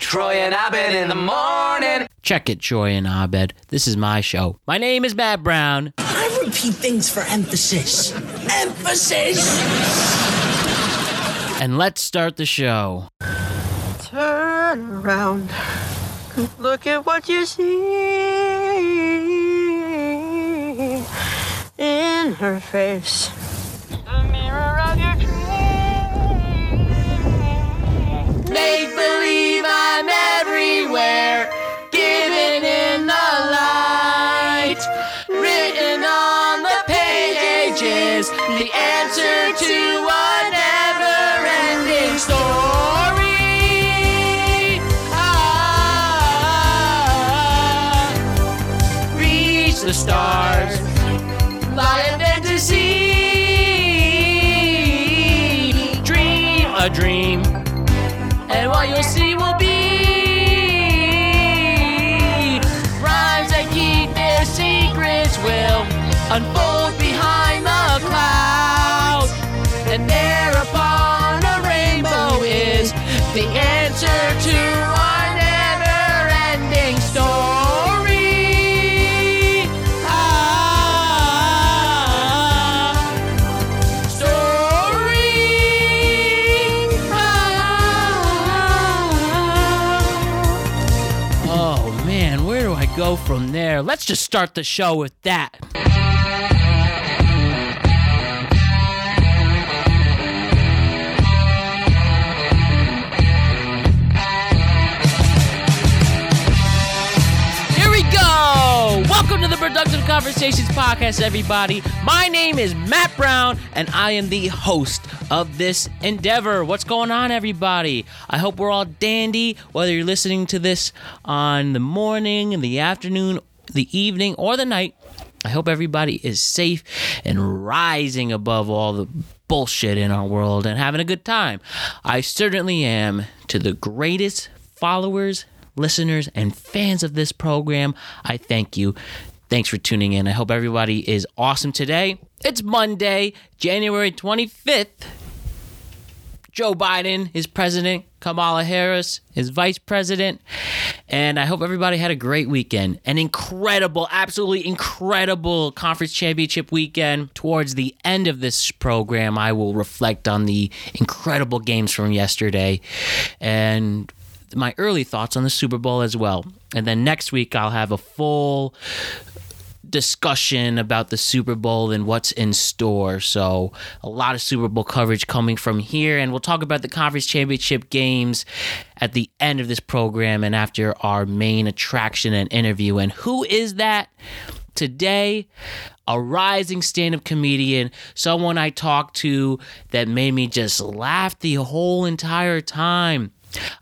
Troy and Abed in the morning. Check it, Troy and Abed. This is my show. My name is Matt Brown. I repeat things for emphasis. Emphasis! And let's start the show. Turn around. Look at what you see in her face. Make believe I'm there? Let's just start the show with that. Here we go! Welcome to the Productive Conversations Podcast, everybody. My name is Matt Brown, and I am the host of this endeavor. What's going on, everybody? I hope we're all dandy, whether you're listening to this on the morning, in the afternoon, the evening, or the night. I hope everybody is safe and rising above all the bullshit in our world and having a good time. I certainly am to the greatest followers, listeners, and fans of this program. I thank you. Thanks for tuning in. I hope everybody is awesome today. It's Monday, January 25th. Joe Biden is president, Kamala Harris is vice president, and I hope everybody had a great weekend. An incredible, absolutely incredible conference championship weekend. Towards the end of this program, I will reflect on the incredible games from yesterday and my early thoughts on the Super Bowl as well. And then next week, I'll have a full discussion about the Super Bowl and what's in store. So, a lot of Super Bowl coverage coming from here. And we'll talk about the conference championship games at the end of this program and after our main attraction and interview. And who is that? Today, a rising stand up comedian, someone I talked to that made me just laugh the whole entire time.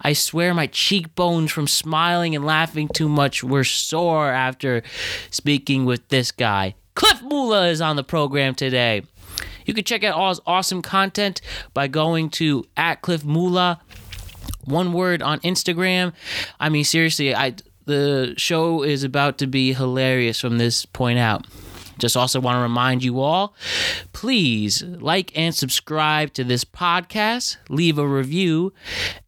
I swear my cheekbones from smiling and laughing too much were sore after speaking with this guy. Cliff Mula is on the program today. You can check out all his awesome content by going to at Cliff Mula, one word on Instagram. I mean, seriously, I the show is about to be hilarious from this point out. Just also want to remind you all please like and subscribe to this podcast, leave a review,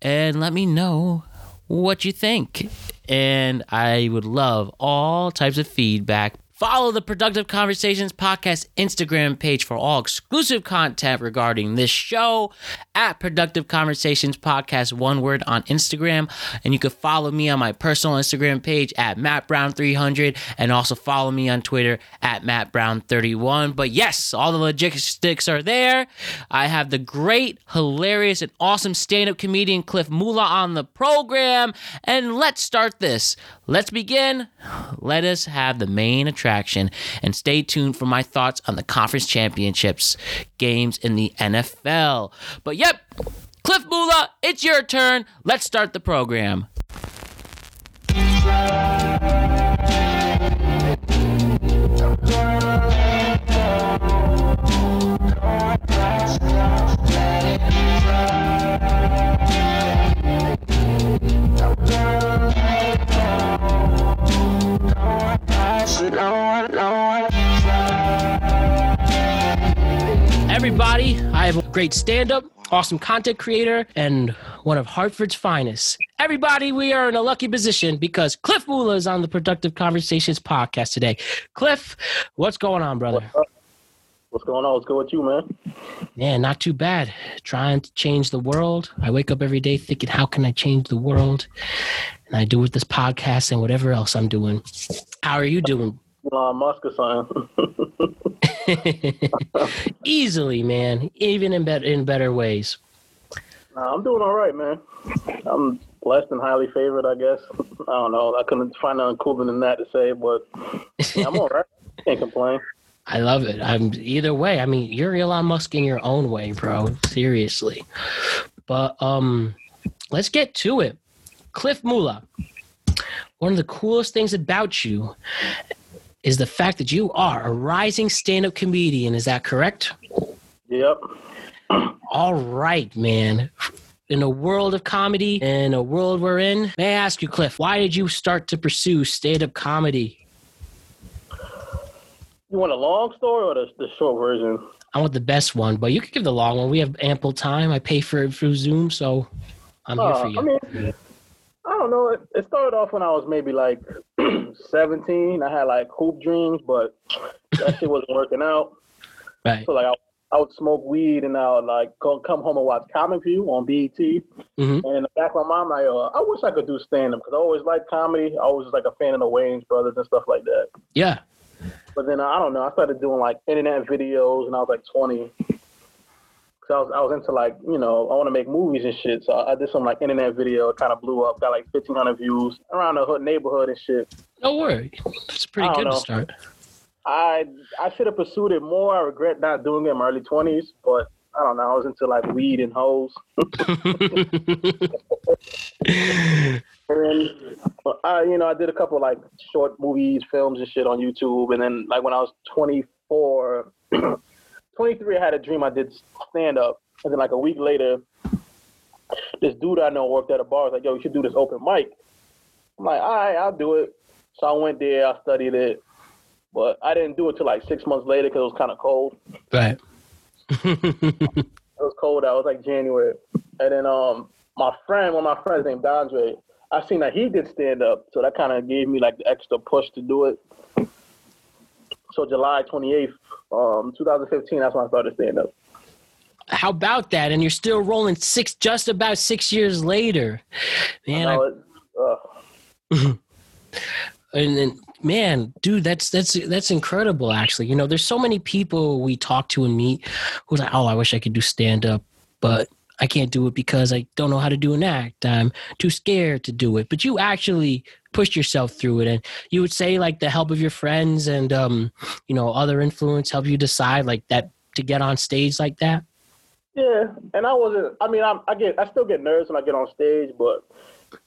and let me know what you think. And I would love all types of feedback. Follow the Productive Conversations Podcast Instagram page for all exclusive content regarding this show at Productive Conversations Podcast, one word on Instagram. And you can follow me on my personal Instagram page at Matt Brown 300 and also follow me on Twitter at Matt Brown 31. But yes, all the logistics are there. I have the great, hilarious, and awesome stand up comedian Cliff Mula on the program. And let's start this. Let's begin. Let us have the main attraction and stay tuned for my thoughts on the conference championships games in the NFL. But yep, Cliff Mula, it's your turn. Let's start the program. Everybody, I have a great stand up awesome content creator and one of Hartford's finest. Everybody, we are in a lucky position because Cliff Mula is on the Productive Conversations podcast today. Cliff, what's going on, brother? What's going on? What's good with you, man? Yeah, not too bad. Trying to change the world. I wake up every day thinking, how can I change the world? And I do with this podcast and whatever else I'm doing. How are you doing? Elon Musk or something. Easily, man. Even in better in better ways. nah, I'm doing all right, man. I'm blessed and highly favored, I guess. I don't know. I couldn't find nothing cooler than that to say, but yeah, I'm all right. Can't complain. I love it. I'm either way. I mean, you're Elon Musk in your own way, bro. Seriously. But um, let's get to it. Cliff Mula. One of the coolest things about you is the fact that you are a rising stand-up comedian. Is that correct? Yep. All right, man. In a world of comedy, in a world we're in, may I ask you, Cliff, why did you start to pursue stand-up comedy? You want a long story or the, the short version? I want the best one, but you could give the long one. We have ample time. I pay for it through Zoom, so I'm here Uh, for you. I mean, I don't know. It, it started off when I was maybe like 17. I had like hoop dreams, but that shit wasn't working out. right. So like I, I would smoke weed and I would like go come home and watch Comic View on BET. Mhm. And in the back of my mind, like, uh, I wish I could do stand up because I always liked comedy. I was just like a fan of the Wayans brothers and stuff like that. Yeah. But then I don't know. I started doing like internet videos and I was like 20. I was I was into like you know I want to make movies and shit. So I did some like internet video. It kind of blew up. Got like 1,500 views around the hood neighborhood and shit. No worry. It's pretty good to start. I I should have pursued it more. I regret not doing it in my early 20s. But I don't know. I was into like weed and hoes. And I, uh, you know, I did a couple like short movies, films, and shit on YouTube. And then, like when I was 24, 23, I had a dream I did stand up. And then, like a week later, this dude I know worked at a bar. Was like, "Yo, you should do this open mic." I'm like, "All right, I'll do it." So I went there. I studied it, but I didn't do it till like six months later because it was kind of cold. right. It was cold out. It was like January. And then um my friend, one of my friends named Andre, I seen that he did stand up. So that kind of gave me like the extra push to do it. So July 28th, um, 2015, that's when I started stand up. How about that? And you're still rolling six, just about six years later, man. I, uh, and then, man, dude, that's that's that's incredible. Actually, you know, there's so many people we talk to and meet who's like, oh, I wish I could do stand up, but I can't do it because I don't know how to do an act. I'm too scared to do it. But you actually pushed yourself through it, and you would say like the help of your friends and um, you know, other influence help you decide like that to get on stage like that. yeah, and I wasn't. I mean, I'm, I get, I still get nervous when I get on stage, but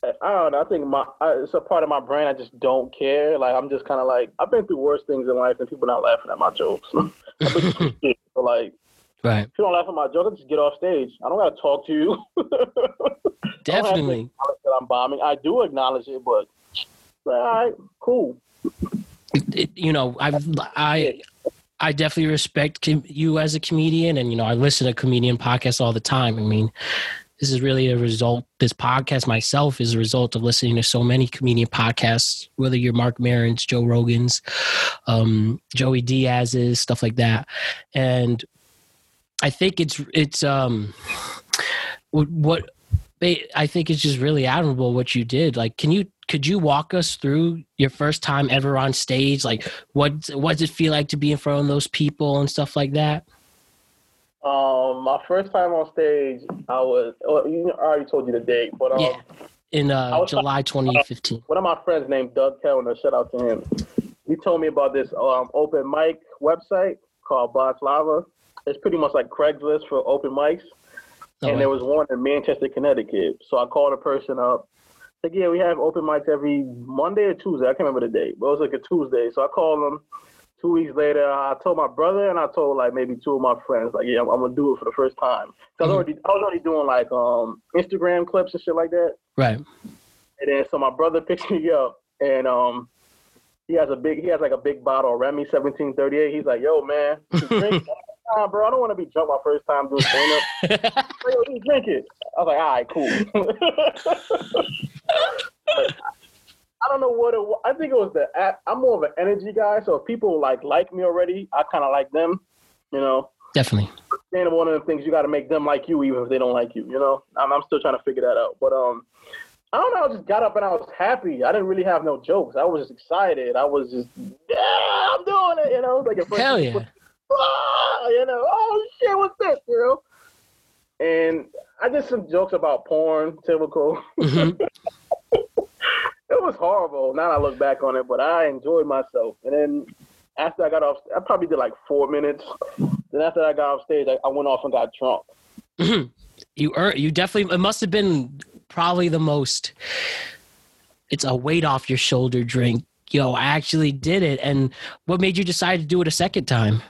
uh, I don't know. I think my I, it's a part of my brain. I just don't care. Like I'm just kind of like I've been through worse things in life, and people not laughing at my jokes. I've been through shit. so like. Right. If you don't laugh at my jokes, I just get off stage. I don't gotta talk to you. I don't have to Definitely. that I'm bombing. I do acknowledge it, but all right, cool. you know, I I I definitely respect you as a comedian, and you know, I listen to comedian podcasts all the time. I mean, this is really a result. This podcast myself is a result of listening to so many comedian podcasts, whether you're Marc Maron's, Joe Rogan's, um, Joey Diaz's, stuff like that, and I think it's it's um what I think it's just really admirable what you did. Like, can you could you walk us through your first time ever on stage? Like, what what does it feel like to be in front of those people and stuff like that? Um, my first time on stage, I was. Well, you know, I already told you the date, but um, Yeah. In uh, July 2015. one of my friends named Doug Kellner, shout out to him. He told me about this um, open mic website called Badslava. It's pretty much like Craigslist for open mics. Oh, and there was one in Manchester, Connecticut. So I called a person up. Like, yeah, we have open mics every Monday or Tuesday. I can't remember the date, but it was like a Tuesday. So I called them. Two weeks later, I told my brother and I told like maybe two of my friends, like, yeah, I'm, I'm gonna do it for the first time. So I was Mhm. already, I was already doing like um Instagram clips and shit like that. right. And then so my brother picks me up and um he has a big he has like a big bottle of Remy 1738. He's like, yo man, drink? time, bro. I don't want to be drunk my first time doing stand up. Yo, just drink it. I was like, all right, cool. I don't know what it was. I think it was the app. I'm more of an energy guy, so if people like like me already, I kind of like them. You know, Definitely. up one of the things you got to make them like you, even if they don't like you. You know, I'm, I'm still trying to figure that out. But um, I don't know. I just got up and I was happy. I didn't really have no jokes. I was just excited. I was just, yeah, I'm doing it. You know, like at first, Hell yeah. Ah, you know, oh shit, what's this? You know, and I did some jokes about porn, typical. Mhm. it was horrible. Now I look back on it, but I enjoyed myself. And then after I got off, I probably did like four minutes. Then after I got off stage, I, I went off and got drunk. Mhm. You earn, you definitely it must have been probably the most it's a weight off your shoulder drink. Yo, I actually did it. And what made you decide to do it a second time?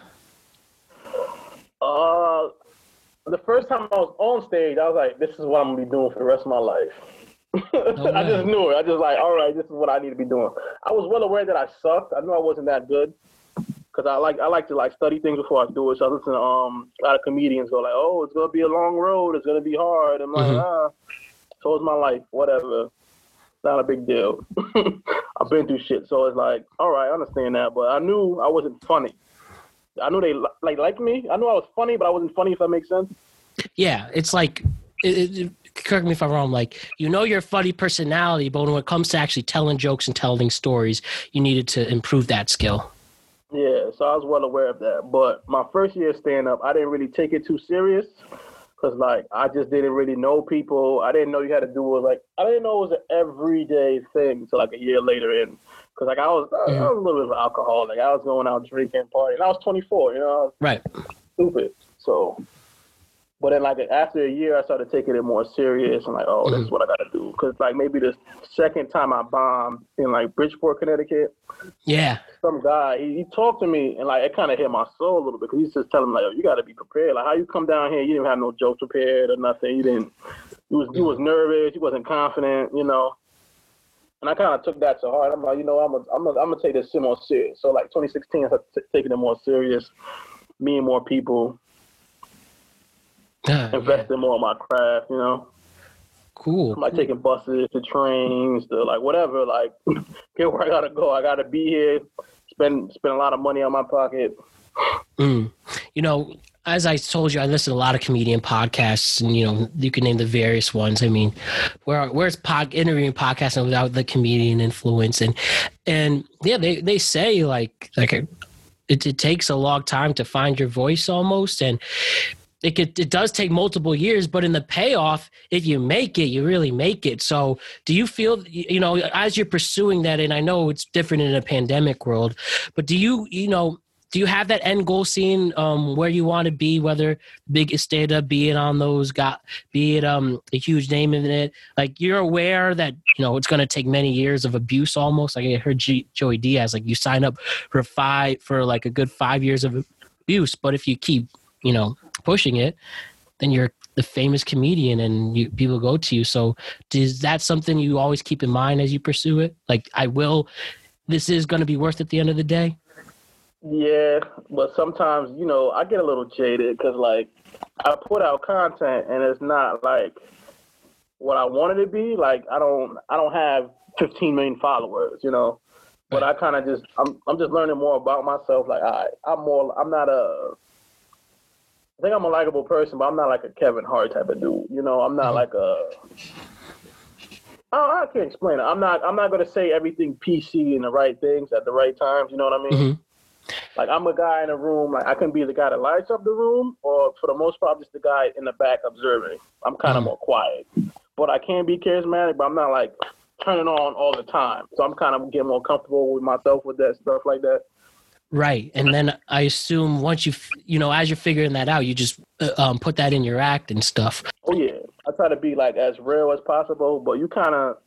Uh, the first time I was on stage, I was like, "This is what I'm gonna be doing for the rest of my life." I just knew it. I just like, all right, this is what I need to be doing. I was well aware that I sucked. I knew I wasn't that good because I like I like to like study things before I do it. So I listen to um a lot of comedians go like, "Oh, it's gonna be a long road. It's gonna be hard." I'm like, Mhm. ah, so is my life. Whatever. Not a big deal. I've been through shit, so it's like, all right, I understand that. But I knew I wasn't funny. I knew they li- like liked me. I knew I was funny, but I wasn't funny. If that makes sense. Yeah, it's like it, it, correct me if I'm wrong. Like you know your funny personality, but when it comes to actually telling jokes and telling stories, you needed to improve that skill. Yeah, so I was well aware of that. But my first year stand up, I didn't really take it too serious because, like, I just didn't really know people. I didn't know you had to do it. Like, I didn't know it was an everyday thing until like a year later in. Because, like, I was, I, I was a little bit of an alcoholic. I was going out drinking, partying. I was 24, you know, Right. stupid. So, but then, like, after a year, I started taking it more serious and, like, oh, this is mm-hmm. what I got to do. Because, like, maybe the second time I bombed in, like, Bridgeport, Connecticut, Yeah. some guy, he, he talked to me and like it kind of hit my soul a little bit because he's just telling me like, Yo, you got to be prepared. Like, how you come down here, you didn't have no jokes prepared or nothing. You didn't. You was you was nervous. You wasn't confident. You know. And I kind of took that to heart. I'm like, you know, I'm gonna I'm gonna I'm gonna take this shit more serious. So like 2016, I started t- taking it more serious. Me and more people Ah, yeah. investing more in my craft. You know, Cool. I'm like taking buses, to trains, to like whatever. Like, get where I gotta go. I gotta be here. Spend spend a lot of money on my pocket. Mm. You know, as I told you, I listen to a lot of comedian podcasts, and you know, you can name the various ones. I mean, where where's pod interviewing podcasting without the comedian influence? And and yeah, they they say like like it, it takes a long time to find your voice almost, and it could, it does take multiple years, but in the payoff, if you make it, you really make it. So, do you feel you know as you're pursuing that? And I know it's different in a pandemic world, but do you you know do you have that end goal scene um, where you want to be, whether big up, be it on those got, be it um, a huge name in it? Like you're aware that you know it's going to take many years of abuse, almost. Like I heard G- Joey Diaz, like you sign up for five for like a good five years of abuse, but if you keep you know pushing it, then you're the famous comedian and you, people go to you. So is that something you always keep in mind as you pursue it? Like I will, this is going to be worth it at the end of the day. Yeah, but sometimes you know I get a little jaded because like I put out content and it's not like what I wanted it to be. Like I don't I don't have 15 million followers, you know. But I kind of just I'm I'm just learning more about myself. Like I I'm more I'm not a I think I'm a likable person, but I'm not like a Kevin Hart type of dude. You know, I'm not mm-hmm. like a I, I can't explain it. I'm not. I'm not gonna say everything PC and the right things at the right times. You know what I mean? Mm-hmm. Like I'm a guy in a room. Like I can be the guy that lights up the room, or for the most part, I'm just the guy in the back observing. I'm kind of Mhm. more quiet, but I can be charismatic. But I'm not like turning on all the time. So I'm kind of getting more comfortable with myself with that stuff like that. Right. And then I assume once you, you know, as you're figuring that out, you just uh, um, put that in your act and stuff. Oh yeah, I try to be like as real as possible. But you kind of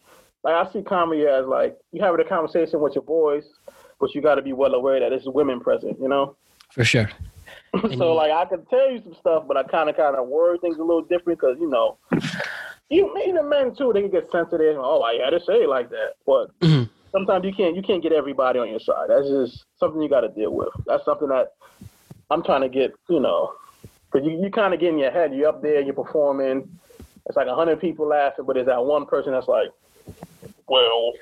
like I see comedy as like you having a conversation with your boys, but you got to be well aware that it's women present. You know. For sure. so like I can tell you some stuff, but I kind of kind of word things a little different because you know, you even men too they can get sensitive. Oh, I had to say it like that, but Mhm. sometimes you can't you can't get everybody on your side. That's just something you got to deal with. That's something that I'm trying to get, you know, because you, you kind of get in your head. You're up there, you're performing. It's like a hundred people laughing, but there's that one person that's like, well,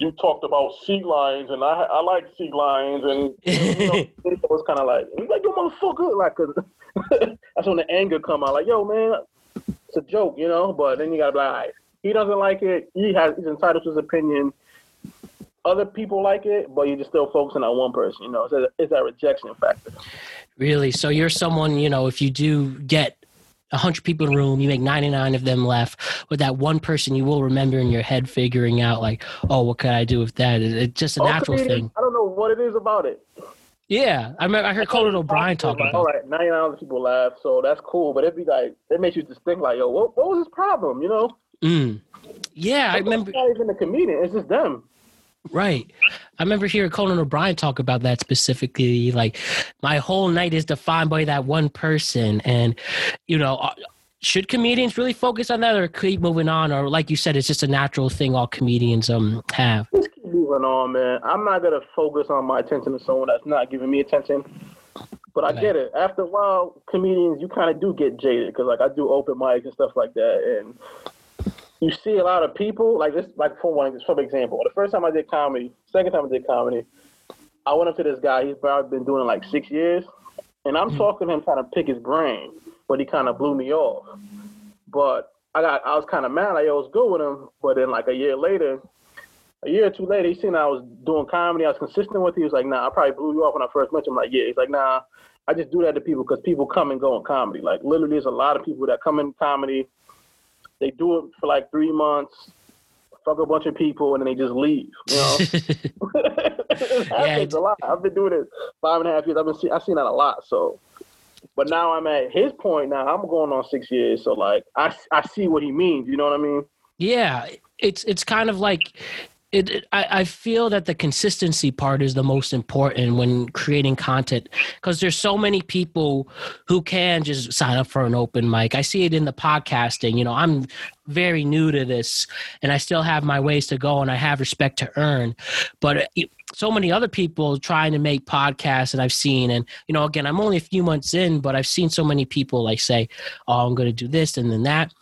you talked about sea lions, and I I like sea lions, and you know, it was kind of like, like, yo, motherfucker, like, cause that's when the anger come out. Like, yo, man, it's a joke, you know. But then you gotta be like, all right, he doesn't like it. He has he's entitled to his opinion. Other people like it, but you're just still focusing on one person. You know, it's, a, it's that rejection factor. Really? So you're someone, you know, if you do get 100 people in a room, you make 99 of them laugh, With that one person, you will remember in your head figuring out, like, oh, what could I do with that? It's just a natural thing. I don't know what it is about it. Yeah. I remember I heard Conan O'Brien talking like, about All right, 99 other people laugh, so that's cool. But it'd be like, it makes you just think like, yo, what, what was his problem? You know? Mm. Yeah, I remember. Not even the comedian. It's just them. Right. I remember hearing Conan O'Brien talk about that specifically. Like, my whole night is defined by that one person. And, you know, uh, should comedians really focus on that or keep moving on? Or, like you said, it's just a natural thing all comedians um have. Just keep moving on, man. I'm not gonna focus on my attention to someone that's not giving me attention. But I get it. After a while, comedians, you kind of do get jaded because, like, I do open mics and stuff like that, and you see a lot of people like this. Like for one, for example, the first time I did comedy, second time I did comedy, I went up to this guy. He's probably been doing it like six years, and I'm hmm. talking to him, trying to pick his brain, but he kind of blew me off. But I got, I was kind of mad. I was good with him, but then like a year later, a year or two later, he seen I was doing comedy. I was consistent with. it. He was like, "Nah, I probably blew you off when I first met you." I'm like, "Yeah." He's like, "Nah, I just do that to people because people come and go in comedy. Like literally, there's a lot of people that come in comedy. They do it for like three months, fuck a bunch of people, and then they just leave. You know, it happens it's- a lot. I've been doing it five and a half years. I've been see, I've seen that a lot. So, but now I'm at his point. Now I'm going on six years. So like, I I see what he means. You know what I mean? Yeah, it's it's kind of like it, it- I, I feel that the consistency part is the most important when creating content because there's so many people who can just sign up for an open mic. I see it in the podcasting. You know, I'm very new to this and I still have my ways to go and I have respect to earn. But uh, it- so many other people trying to make podcasts that I've seen. And, you know, again, I'm only a few months in, but I've seen so many people like say, oh, I'm going to do this and then that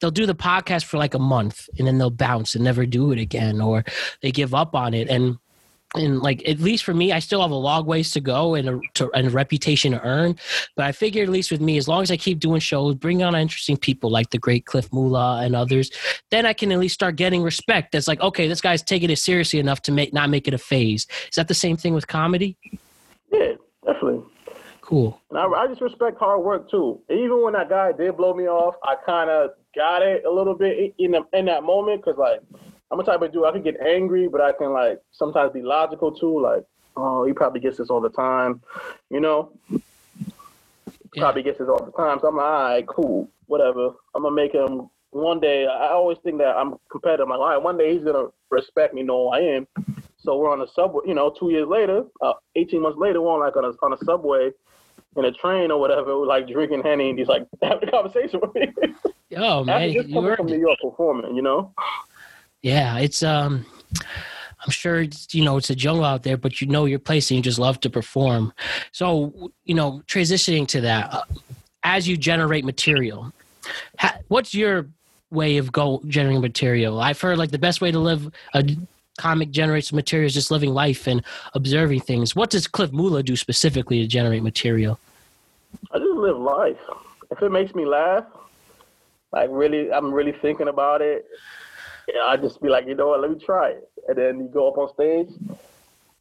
they'll do the podcast for like a month and then they'll bounce and never do it again or they give up on it. And and like at least for me i still have a long ways to go and a, to, and a reputation to earn. But i figure at least with me as long as i keep doing shows bring on interesting people like the great cliff mula and others then i can at least start getting respect that's like okay this guy's taking it seriously enough to make not make it a phase. Is that the same thing with comedy? Yeah, definitely. Cool And I, I just respect hard work too. Even when that guy did blow me off, I kind of got it a little bit in the, in that moment because like I'm a type of dude I can get angry, but I can like sometimes be logical too. Like, oh, he probably gets this all the time, you know. Yeah. Probably gets this all the time. So I'm like, all right, cool, whatever. I'm gonna make him one day. I always think that I'm competitive. I'm like, all right, one day he's gonna respect me, know who I am. So we're on the subway. You know, two years later, uh, 18 months later, we're on like on a, on a subway in a train or whatever, like drinking henny, and he's like having a conversation with me. oh man just you coming from. New York performing, you know. Yeah, it's um I'm sure it's, you know it's a jungle out there, but you know your place and you just love to perform. So you know, transitioning to that, uh, as you generate material, ha- what's your way of go generating material? I've heard like the best way to live a comic generates material is just living life and observing things. What does Cliff Mula do specifically to generate material? I just live life. If it makes me laugh, like really, I'm really thinking about it. I just be like, you know what, let me try it, and then you go up on stage.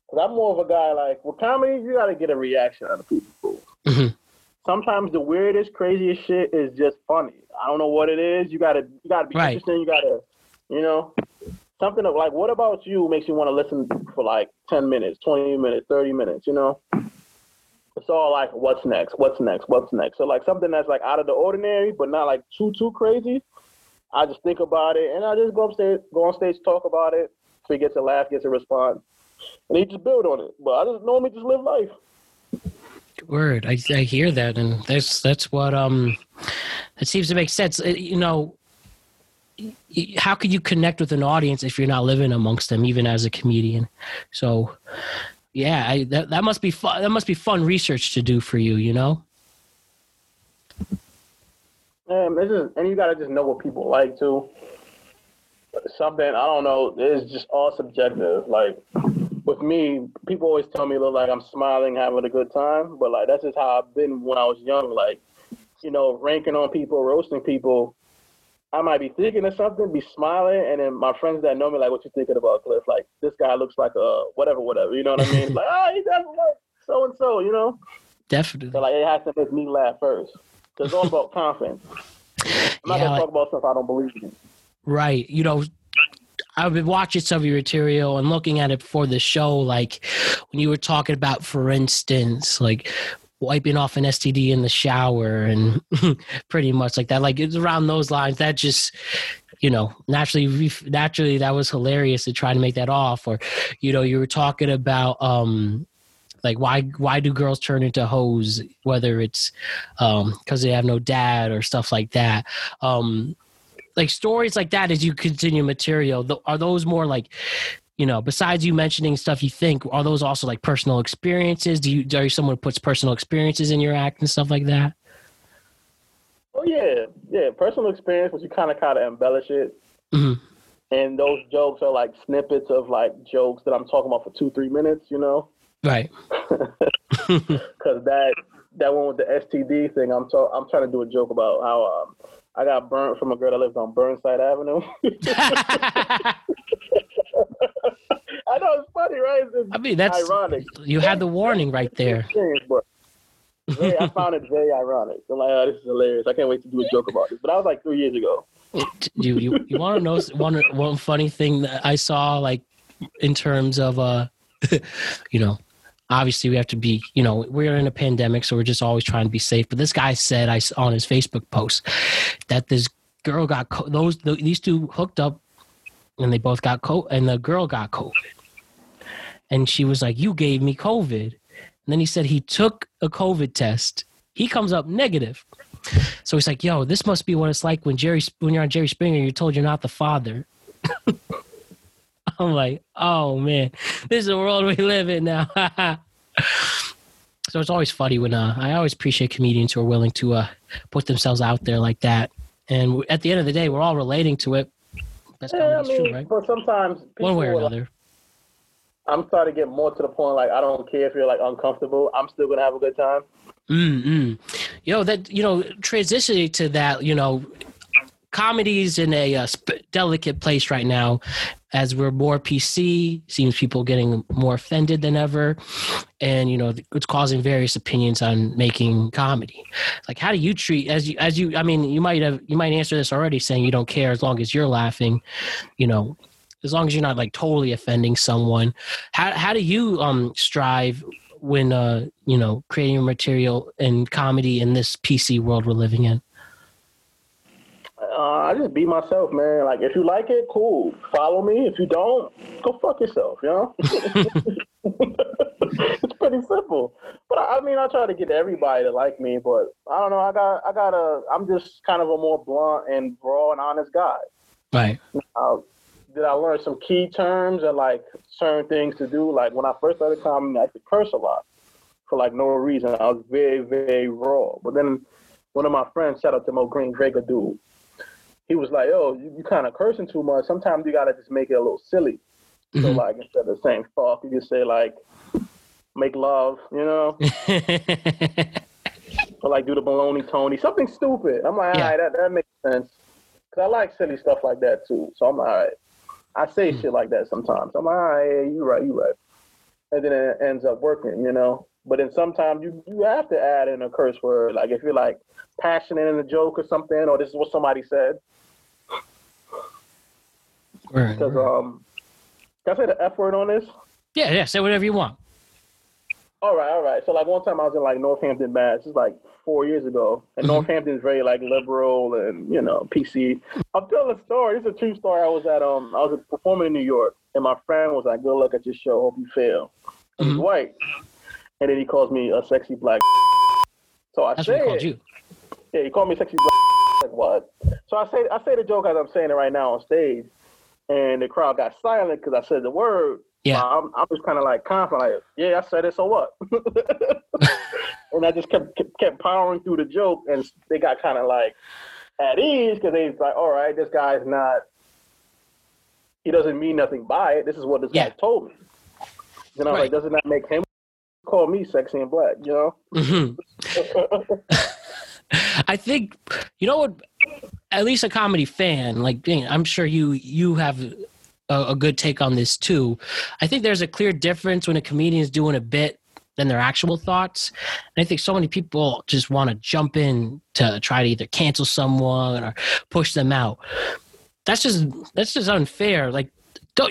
Cause I'm more of a guy like with comedy, you gotta get a reaction out of people. Mhm. Sometimes the weirdest, craziest shit is just funny. I don't know what it is. You gotta, you gotta be Right. interesting. You gotta, you know, something of like, what about you makes you want to listen for like ten minutes, twenty minutes, thirty minutes. You know, it's all like, what's next? What's next? What's next? So like something that's like out of the ordinary, but not like too too crazy. I just think about it, and I just go upstairs, go on stage, talk about it. So he gets a laugh, gets a response, and he just build on it. But I just normally just live life. Good word, I, I hear that, and that's that's what um, it seems to make sense. Uh, You know, how could you connect with an audience if you're not living amongst them, even as a comedian? So, yeah, I, that that must be fun. That must be fun research to do for you. You know. Um, it's just, and you gotta just know what people like too. Something I don't know. It's just all subjective. Like with me, people always tell me look like I'm smiling, having a good time, but like that's just how I've been when I was young. Like, you know, ranking on people, roasting people. I might be thinking of something, be smiling, and then my friends that know me like, "What you thinking about, Cliff? Like, this guy looks like a whatever, whatever." You know what I mean? like, oh, he doesn't look so and so. You know? Definitely. So like, it has to make me laugh first. Cause it's all about confidence. I'm not Yeah, gonna like- talk about stuff I don't believe in. Right. You know, I've been watching some of your material and looking at it before the show. Like when you were talking about, for instance, like wiping off an STD in the shower and pretty much like that. Like it's around those lines. That just, you know, naturally, naturally, that was hilarious to try to make that off. Or, you know, you were talking about, um, like why why do girls turn into hoes whether it's um because they have no dad or stuff like that um like stories like that as you continue material th- are those more like you know besides you mentioning stuff you think are those also like personal experiences do you are you someone who puts personal experiences in your act and stuff like that Oh yeah, yeah. Personal experience, but you kind of kind of embellish it. Mhm. And those jokes are like snippets of like jokes that I'm talking about for two, three minutes, you know? right Because that that one with the STD thing, I'm I'm trying to do a joke about how um, I got burnt from a girl that lived on Burnside Avenue. I know it's funny, right? It's, i mean that's ironic. you had the warning right there but very, I found it very ironic. I'm like, oh, this is hilarious. I can't wait to do a joke about this. But that was like three years ago. you you, you want to know one one funny thing that I saw like in terms of uh you know obviously we have to be you know we're in a pandemic so we're just always trying to be safe but this guy said I on his Facebook post that this girl got co- those th- these two hooked up and they both got co and the girl got covid and she was like you gave me covid and then he said he took a covid test he comes up negative so he's like, "Yo, this must be what it's like when Jerry when you're on Jerry Springer. You're told you're not the father." I'm like, "Oh man, this is the world we live in now." so it's always funny when uh, I always appreciate comedians who are willing to uh, put themselves out there like that. And at the end of the day, we're all relating to it. That's Yeah, I that's true, right? but sometimes One way or another. I'm starting to get more to the point like I don't care if you're like uncomfortable. I'm still gonna have a good time. Mm-mm. Yo, that you know, transitioning to that, you know, comedy's in a uh, sp- delicate place right now, as we're more PC. Seems people getting more offended than ever, and you know, it's causing various opinions on making comedy. Like, how do you treat as you as you? I mean, you might have you might answer this already, saying you don't care as long as you're laughing. You know, as long as you're not like totally offending someone. How how do you um strive when uh you know creating material and comedy in this PC world we're living in? Uh, I just be myself, man. Like if you like it, cool. Follow me. If you don't, go fuck yourself. You know. it's pretty simple. But I I mean, I try to get everybody to like me, but I don't know. I got, I got a. I'm just kind of a more blunt and raw and honest guy. Right. uh, did I learn some key terms and like certain things to do? Like when I first started comedy, I used to curse a lot for like no reason. I was very, very raw. But then one of my friends, shout out to Mo Green, Draker dude, he was like, "Yo, you, you kind of cursing too much. Sometimes you gotta just make it a little silly. So Mhm. like instead of saying fuck, you just say like make love, you know, or like do the baloney Tony, something stupid. I'm like, all Yeah. right, that, that makes sense. Cause I like silly stuff like that too. So I'm like, all right. I say Hmm. shit like that sometimes. I'm like, all right, yeah, you right, you right. And then it ends up working, you know. But then sometimes you you have to add in a curse word, like if you're like passionate in a joke or something, or this is what somebody said. Right. Because um, can I say the F word on this? Yeah, yeah. Say whatever you want. All right, all right. So like one time I was in like Northampton, Mass. It's like four years ago, and Mhm. Northampton is very like liberal and you know PC. I'm telling a story. This is a true story. I was at um I was performing in New York, and my friend was like, "Good luck at your show. Hope you fail." And He's white, and then he calls me a sexy black. So I That's say what he called you. Yeah, he called me sexy black. Like what? So I say I say the joke as I'm saying it right now on stage, and the crowd got silent because I said the word. Yeah. I'm, I'm just kind of like confident, like, yeah, I said it, so what? and I just kept kept- powering through the joke, and they got kind of like at ease because they like, all right, this guy's not, he doesn't mean nothing by it. This is what this Yeah. guy told me. You know, Right. like, doesn't that make him call me sexy and black? You know? Mhm. I think you know what. At least a comedy fan, like I'm sure you you have a, a good take on this too. I think there's a clear difference when a comedian is doing a bit than their actual thoughts. And I think so many people just want to jump in to try to either cancel someone or push them out. That's just that's just unfair. Like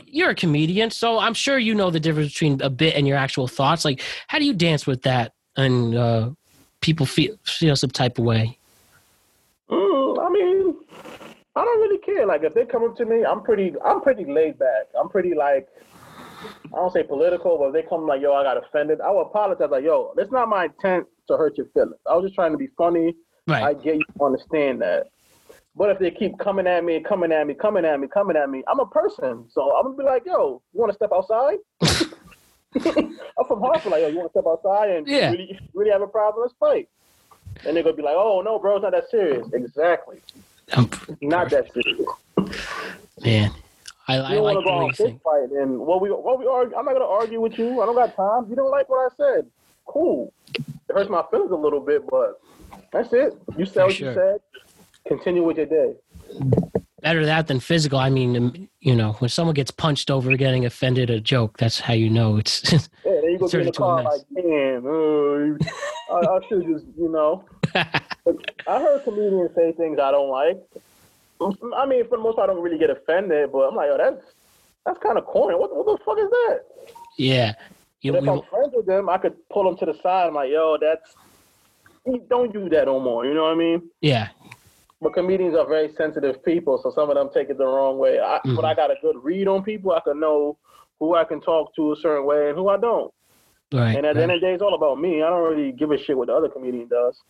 you're a comedian, so I'm sure you know the difference between a bit and your actual thoughts. Like, how do you dance with that and uh, people feel feel some type of way? Mm, I mean, I don't really care. Like if they come up to me, I'm pretty, I'm pretty laid back. I'm pretty like, I don't say political, but if they come like, yo, I got offended, I will apologize. Like, yo, that's not my intent to hurt your feelings. I was just trying to be funny. I get you to understand that. But if they keep coming at me, coming at me, coming at me, coming at me, I'm a person. So I'm gonna be like, yo, you wanna step outside? I'm from Hartford, like, yo, you wanna step outside and Yeah. really, really have a problem, let's fight. And they're gonna be like, oh no, bro, it's not that serious. Exactly. Um, Not that serious. man, I, I don't like want to the go on a fist fight and what we what we argue. I'm not gonna argue with you. I don't got time. You don't like what I said. Cool. It hurts my feelings a little bit, but that's it. You said what sure. you said. Continue with your day. Better that than physical. I mean, um, you know, when someone gets punched over getting offended a joke, that's how you know it's. Yeah, then you go get in the car like, damn, uh, I, I should just, you know. I heard comedians say things I don't like. I mean, for the most part, I don't really get offended, but I'm like, oh, that's that's kind of corny. What, what the fuck is that? yeah. You, But if I'm friends with them, I could pull them to the side. I'm like, yo, that's don't do that no more. You know what I mean? yeah. But comedians are very sensitive people, so some of them take it the wrong way. I, Mhm. When I got a good read on people, I can know who I can talk to a certain way and who I don't. Right. And at the end of the day, it's all about me. I don't really give a shit what the other comedian does.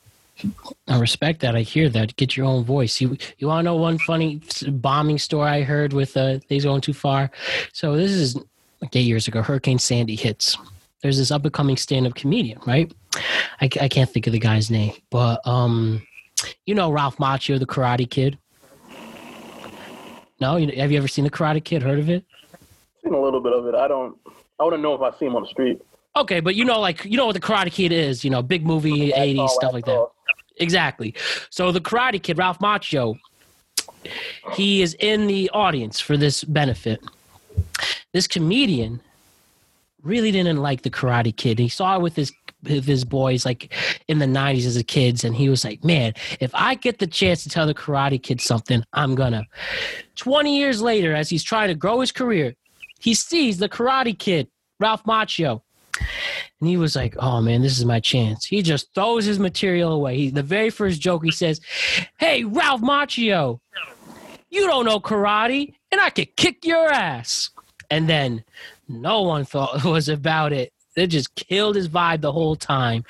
I respect that. I hear that. Get your own voice. You you want to know one funny bombing story I heard with uh, things going too far? So this is like eight years ago. Hurricane Sandy hits. There's this up and coming stand up comedian, right? I, I can't think of the guy's name, but um, you know Ralph Macchio, the Karate Kid. No, you, have you ever seen the Karate Kid? Heard of it? Seen a little bit of it. I don't. I wouldn't know if I see him on the street. Okay, but you know, like you know what the Karate Kid is. You know, big movie, '80s stuff like that. Exactly. So the Karate Kid, Ralph Macchio, he is in the audience for this benefit. This comedian really didn't like the Karate Kid. He saw it with his with his boys like in the 90s as a kids and he was like man if i get the chance to tell the karate kid something i'm gonna 20 years later as he's trying to grow his career he sees the karate kid ralph macchio and he was like, "Oh man, this is my chance." He just throws his material away. He, the very first joke he says, "Hey, Ralph Macchio, you don't know karate, and I could kick your ass." And then no one thought it was about it. It just killed his vibe the whole time.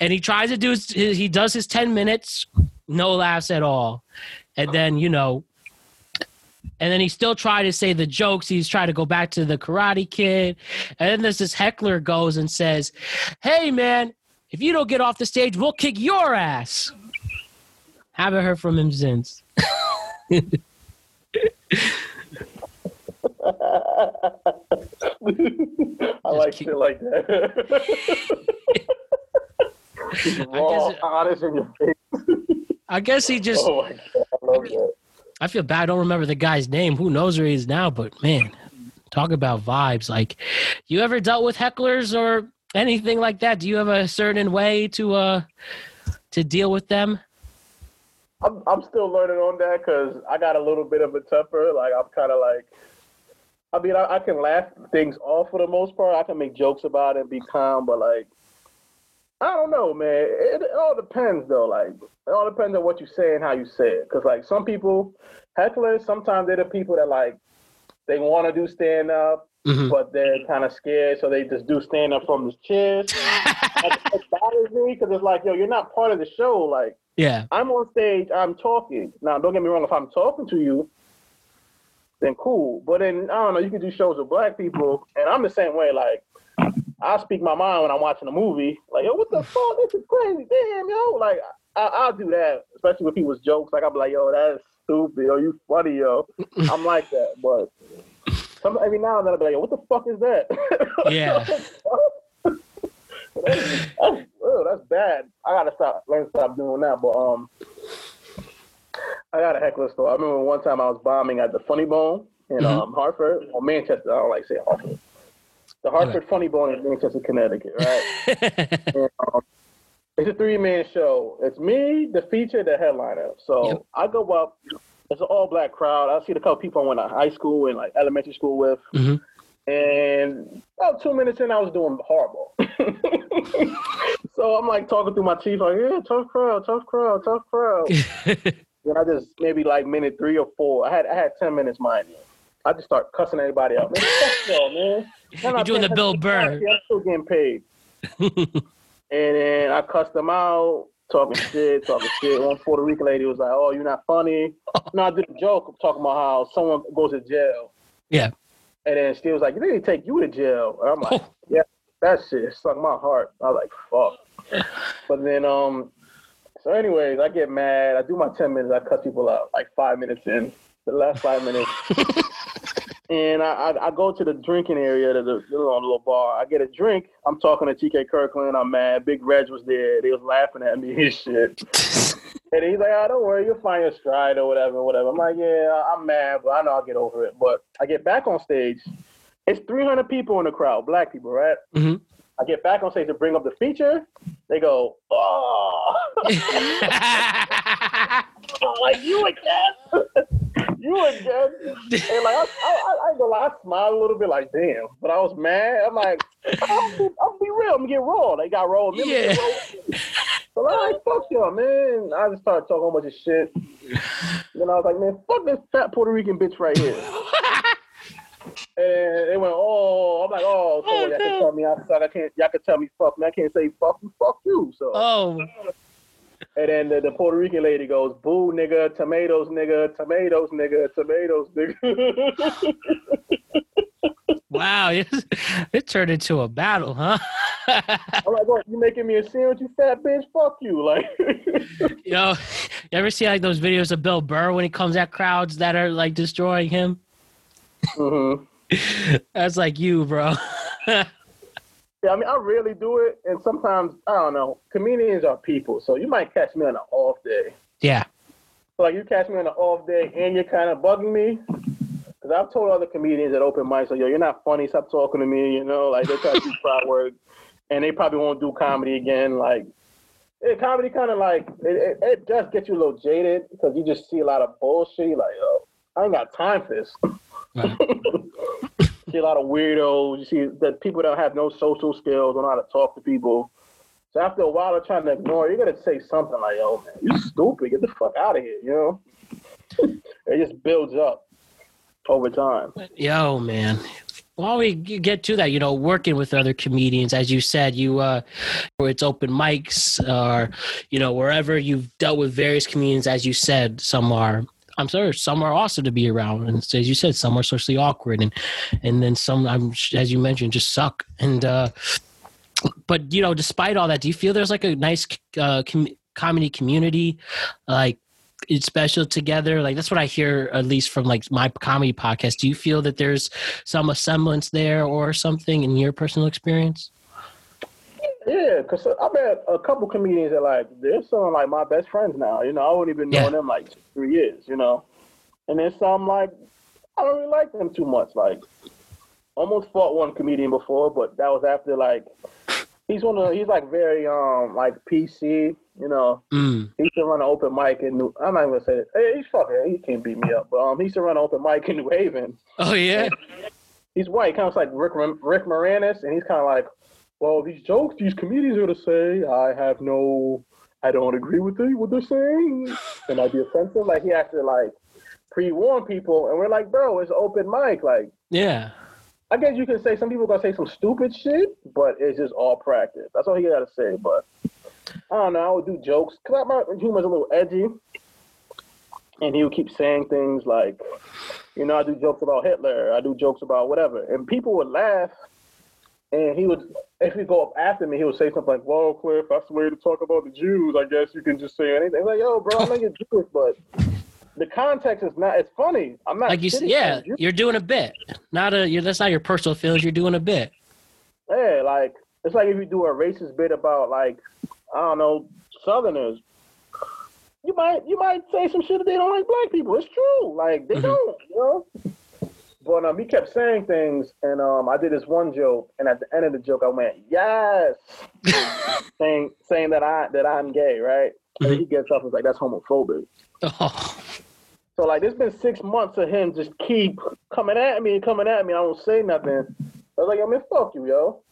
And he tries to do his he does his ten minutes, no laughs at all. And then you know, and then he still tried to say the jokes. He's trying to go back to the Karate Kid. And then there's this heckler goes and says, Hey, man, if you don't get off the stage, we'll kick your ass. Haven't heard from him since. I like keep- shit like that. It- honest in your face. I guess he just, Oh my god, I love that. I feel bad. I don't remember the guy's name. Who knows where he is now? But man, talk about vibes. Like, you ever dealt with hecklers or anything like that? Do you have a certain way to, uh, to deal with them? I'm I'm still learning on that because I got a little bit of a temper. Like I'm kind of like, I mean, I, I can laugh things off for the most part. I can make jokes about it and be calm, but like, I don't know, man. It, it all depends though. Like, it all depends on what you say and how you say it. Because like some people, hecklers, sometimes they're the people that like they want to do stand up, Mhm. but they're kind of scared, so they just do stand up from the chairs. That that bothers me because it's like, yo, you're not part of the show. Like. Yeah. I'm on stage, I'm talking. Now, don't get me wrong, if I'm talking to you, then cool. But then I don't know, you can do shows with black people, and I'm the same way. Like I speak my mind when I'm watching a movie. Like, yo, what the fuck? This is crazy. Damn, yo. Like I, I'll do that, especially with people's jokes. Like I'll be like, yo, that's stupid. Yo, you funny, yo. I'm like that, but. Some, every now and then I'll be like, yo, what the fuck is that? Yeah. that's, that's, oh, that's bad. I gotta stop, learn to stop doing that. But um, I got a heckler story. I remember one time I was bombing at the Funny Bone in Mhm. um, Hartford or Manchester. I don't like saying Hartford. The Hartford Funny Bone in Manchester, Connecticut, right? and, um, it's a three man show. It's me, the feature, the headliner. So Yep. I go up. It's an all black crowd. I see the couple people I went to high school and like elementary school with. Mhm. And about two minutes in, I was doing horrible. so I'm like talking through my teeth, like, yeah, tough crowd, tough crowd, tough crowd. then I just maybe like minute three or four. I had I had ten minutes, mind you. I just start cussing everybody out. Man, fuck y'all, man. I'm not doing the Bill Burr. I'm still getting paid. and then I cussed them out, talking shit, talking shit. One Puerto Rican lady was like, "Oh, you're not funny." No, I did a joke I'm talking about how someone goes to jail. Yeah. And then she was like, "They need to take you to jail." And I'm like, Oh. "Yeah, that shit stuck my heart." I was like, "Fuck." but then, um, so anyways, I get mad. I do my ten minutes. I cuss people out like five minutes in. The last five minutes. And I, I, I go to the drinking area, to the, the little, bar. I get a drink. I'm talking to TK Kirkland. I'm mad. Big Reg was there. They was laughing at me and shit. and he's like, oh, don't worry. You'll find your stride or whatever, whatever. I'm like, yeah, I'm mad, but I know I'll get over it. But I get back on stage. It's 300 people in the crowd, black people, right? Mhm. I get back on stage to bring up the feature. They go, oh. Like, you again? You again? And like, I, I, I, I gonna I smiled a little bit, like, damn. But I was mad. I'm like, I'll be, I'll be real. I'm gonna get raw. They got raw. Remember Yeah. So I'm like, fuck y'all, man. I just started talking a bunch of shit. Then I was like, man, fuck this fat Puerto Rican bitch right here. and they went, oh, I'm like, oh, so oh, y'all can tell me I. I can't. Y'all can tell me fuck me. I can't say fuck you, fuck you. So. oh, And then the, the Puerto Rican lady goes, "Boo, nigga, tomatoes, nigga, tomatoes, nigga, tomatoes, nigga." wow. It, it turned into a battle, huh? I'm like, "What? You making me a sandwich, you fat bitch? Fuck you!" Like, Yo, you ever see like those videos of Bill Burr when he comes at crowds that are like destroying him? Mhm. That's like you, bro. Yeah, I mean, I really do it, and sometimes I don't know. Comedians are people, so you might catch me on an off day. yeah. So like, you catch me on an off day, and you're kind of bugging me. Because I've told other comedians at open mics, like, yo, you're not funny. Stop talking to me. You know, like they try to do crowd work, and they probably won't do comedy again. Like, it, comedy kind of like it, it, it does get you a little jaded because you just see a lot of bullshit. You're like, yo, I ain't got time for this. Right. see a lot of weirdos. You see that people don't have no social skills, don't know how to talk to people. So after a while of trying to ignore, you're gonna say something like, "Yo, man, you stupid. Get the fuck out of here," you know. it just builds up over time. Yo, man. While we get to that, you know, working with other comedians, as you said, you uh, where it's open mics or you know wherever you've dealt with various comedians, as you said, some are. I'm sure some are awesome to be around, and as you said, some are socially awkward, and and then some, I'm as you mentioned, just suck. And uh, but you know, despite all that, do you feel there's like a nice uh, com- comedy community, like it's special together like that's what i hear at least from like my comedy podcast do you feel that there's some semblance there or something in your personal experience Yeah, because I met a couple comedians that like they're some of, like my best friends now. You know, I wouldn't even know them like three years. You know, and then some like I don't really like them too much. Like, almost fought one comedian before, but that was after like he's one of he's like very um like PC. You know, mm. he used to run an open mic in New. I'm not even gonna say it. Hey, he's fucking. He can't beat me up, but um, he used to run an open mic in New Haven. oh yeah He's white, kind of like Rick Rick Moranis, and he's kind of like, well, these jokes these comedians are to say, I have no, I don't agree with the, what they're saying. It might be offensive. Like he has to like pre-warn people, and we're like, bro, it's open mic. Like yeah I guess you can say some people gonna say some stupid shit, but it's just all practice. That's all he gotta say. But I don't know. I would do jokes because my humor's a little edgy. and he would keep saying things like, you know, I do jokes about Hitler, I do jokes about whatever, and people would laugh, and he would, if he go up after me, he would say something like, "Well, Cliff, I swear to talk about the Jews. I guess you can just say anything." Like, yo, bro, I'm not your Jewish, but the context is not. It's funny. I'm not Like you, s- shitting yeah, you're doing a bit. Not a. You're, that's not your personal feelings. You're doing a bit. Yeah, like it's like if you do a racist bit about like I don't know Southerners, you might you might say some shit that they don't like black people. It's true, like they Mhm. don't, you know. But um, he kept saying things, and um, I did this one joke, and at the end of the joke, I went yes, saying saying that I that I'm gay, right? And he gets up and is like, "That's homophobic." Oh, So like, it's been six months of him just keep coming at me and coming at me. I don't say nothing. I was like, yo, man, fuck you, yo.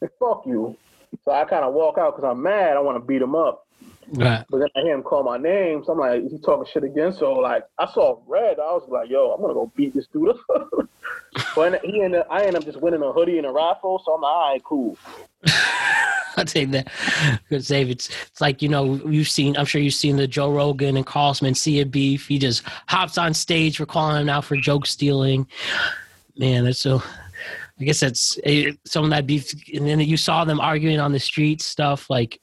Man, fuck you. So I kind of walk out because I'm mad. I want to beat him up. Right. But then I hear him call my name. So I'm like, he's talking shit again. So like, I saw red. I was like, yo, I'm gonna go beat this dude up. but he ended, I ended up just winning a hoodie and a rifle. So I'm like, all right, cool. I'd say that because Dave, it's it's like you know you've seen. I'm sure you've seen the Joe Rogan and Carlos Mencia beef. He just hops on stage for calling him out for joke stealing. Man, that's so. I guess that's eh, some of that beef, and then you saw them arguing on the street stuff. Like,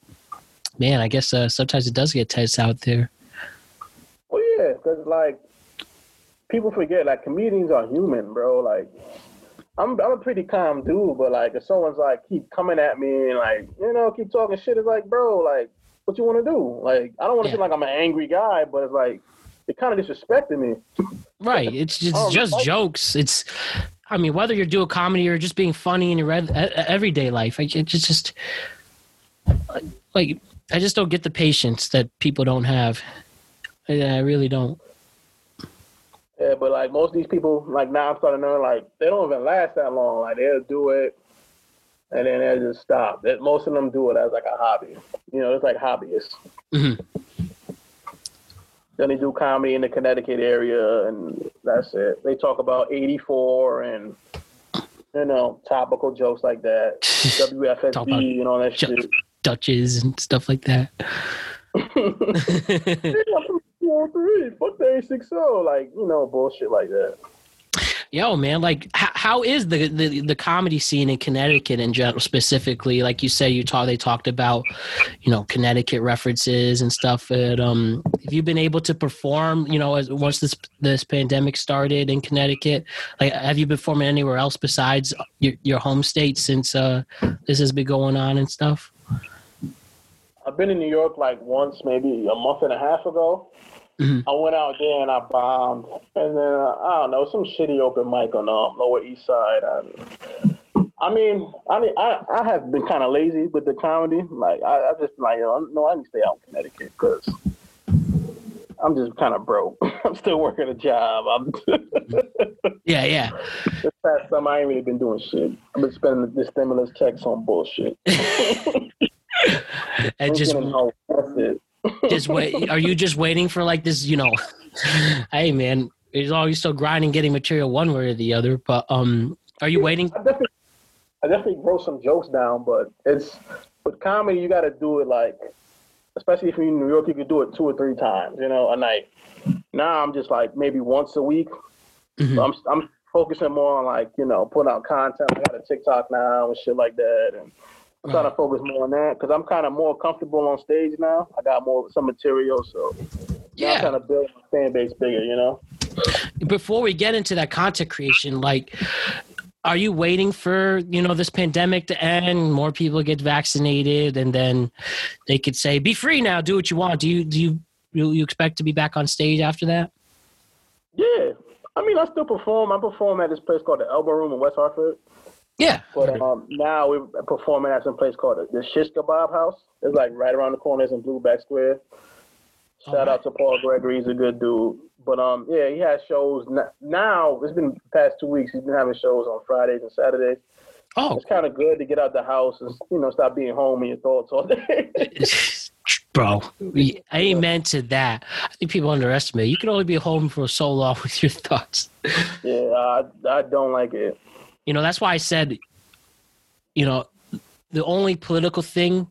man, I guess uh, sometimes it does get tense out there. Well, yeah, because like people forget like comedians are human, bro. Like I'm I'm a pretty calm dude, but like if someone's like keep coming at me and like you know keep talking shit, it's like bro, like what you want to do? Like I don't want to Yeah. feel like I'm an angry guy, but it's like it kind of disrespecting me. Right. It's just, Oh, just jokes. It's, I mean, whether you're doing comedy or just being funny in your everyday life, it's just like, I just don't get the patience that people don't have. I, I really don't. Yeah, but like most of these people, like now I'm starting to know like they don't even last that long. Like they'll do it and then they'll just stop. That most of them do it as like a hobby. You know, it's like hobbyists. Mhm. Then they do comedy in the Connecticut area, and that's it. They talk about '84 and you know topical jokes like that, WFSB and all that shit. Dutches and stuff like that. Fuck the A60, like you know bullshit like that. Yo, man, like, how, how is the, the the comedy scene in Connecticut in general, specifically? Like you say, you talk, they talked about, you know, Connecticut references and stuff. And, um, have you been able to perform? You know, as, once this this pandemic started in Connecticut, like, have you been performing anywhere else besides your your home state since uh this has been going on and stuff? I've been in New York like once, maybe a month and a half ago. Mhm. I went out there and I bombed, and then uh, I don't know some shitty open mic on um, Lower East Side. And, I mean, I mean, I, I have been kind of lazy with the comedy. Like I, I just like you know, no, I can stay out in Connecticut because I'm just kind of broke. I'm still working a job. I'm Yeah, yeah. this past summer I ain't really been doing shit. I've been spending the stimulus checks on bullshit. And just Drinking and hoe. That's it. just wait. Are you just waiting for like this? You know, hey man, long as you're still grinding, getting material one way or the other. But um, are you waiting? I definitely, I definitely wrote some jokes down, but it's with comedy you got to do it like, especially if you're in New York, you could do it two or three times, you know, a night. Now I'm just like maybe once a week. Mhm. So I'm I'm focusing more on like you know putting out content. I got a TikTok now and shit like that, and I'm trying to focus more on that because I'm kind of more comfortable on stage now. I got more some material, so now I'm Yeah. trying to build my fan base bigger, you know. Before we get into that content creation, like, are you waiting for you know this pandemic to end, more people get vaccinated, and then they could say, "Be free now, do what you want." Do you do you you, you expect to be back on stage after that? Yeah, I mean I still perform. I perform at this place called the Elbow Room in West Hartford. Yeah. But um, now we're performing at some place called the, Shish Kebab House. It's like right around the corner. It's in Blueback Square. Shout out to Paul Gregory. He's a good dude. But um, yeah, he has shows now. It's been the past two weeks. He's been having shows on Fridays and Saturdays. Oh, It's kind of good to get out the house and you know stop being home in your thoughts all day. bro, amen to that. I think people underestimate. You can only be home for so long with your thoughts. yeah, I I don't like it. You know, that's why I said, you know, the only political thing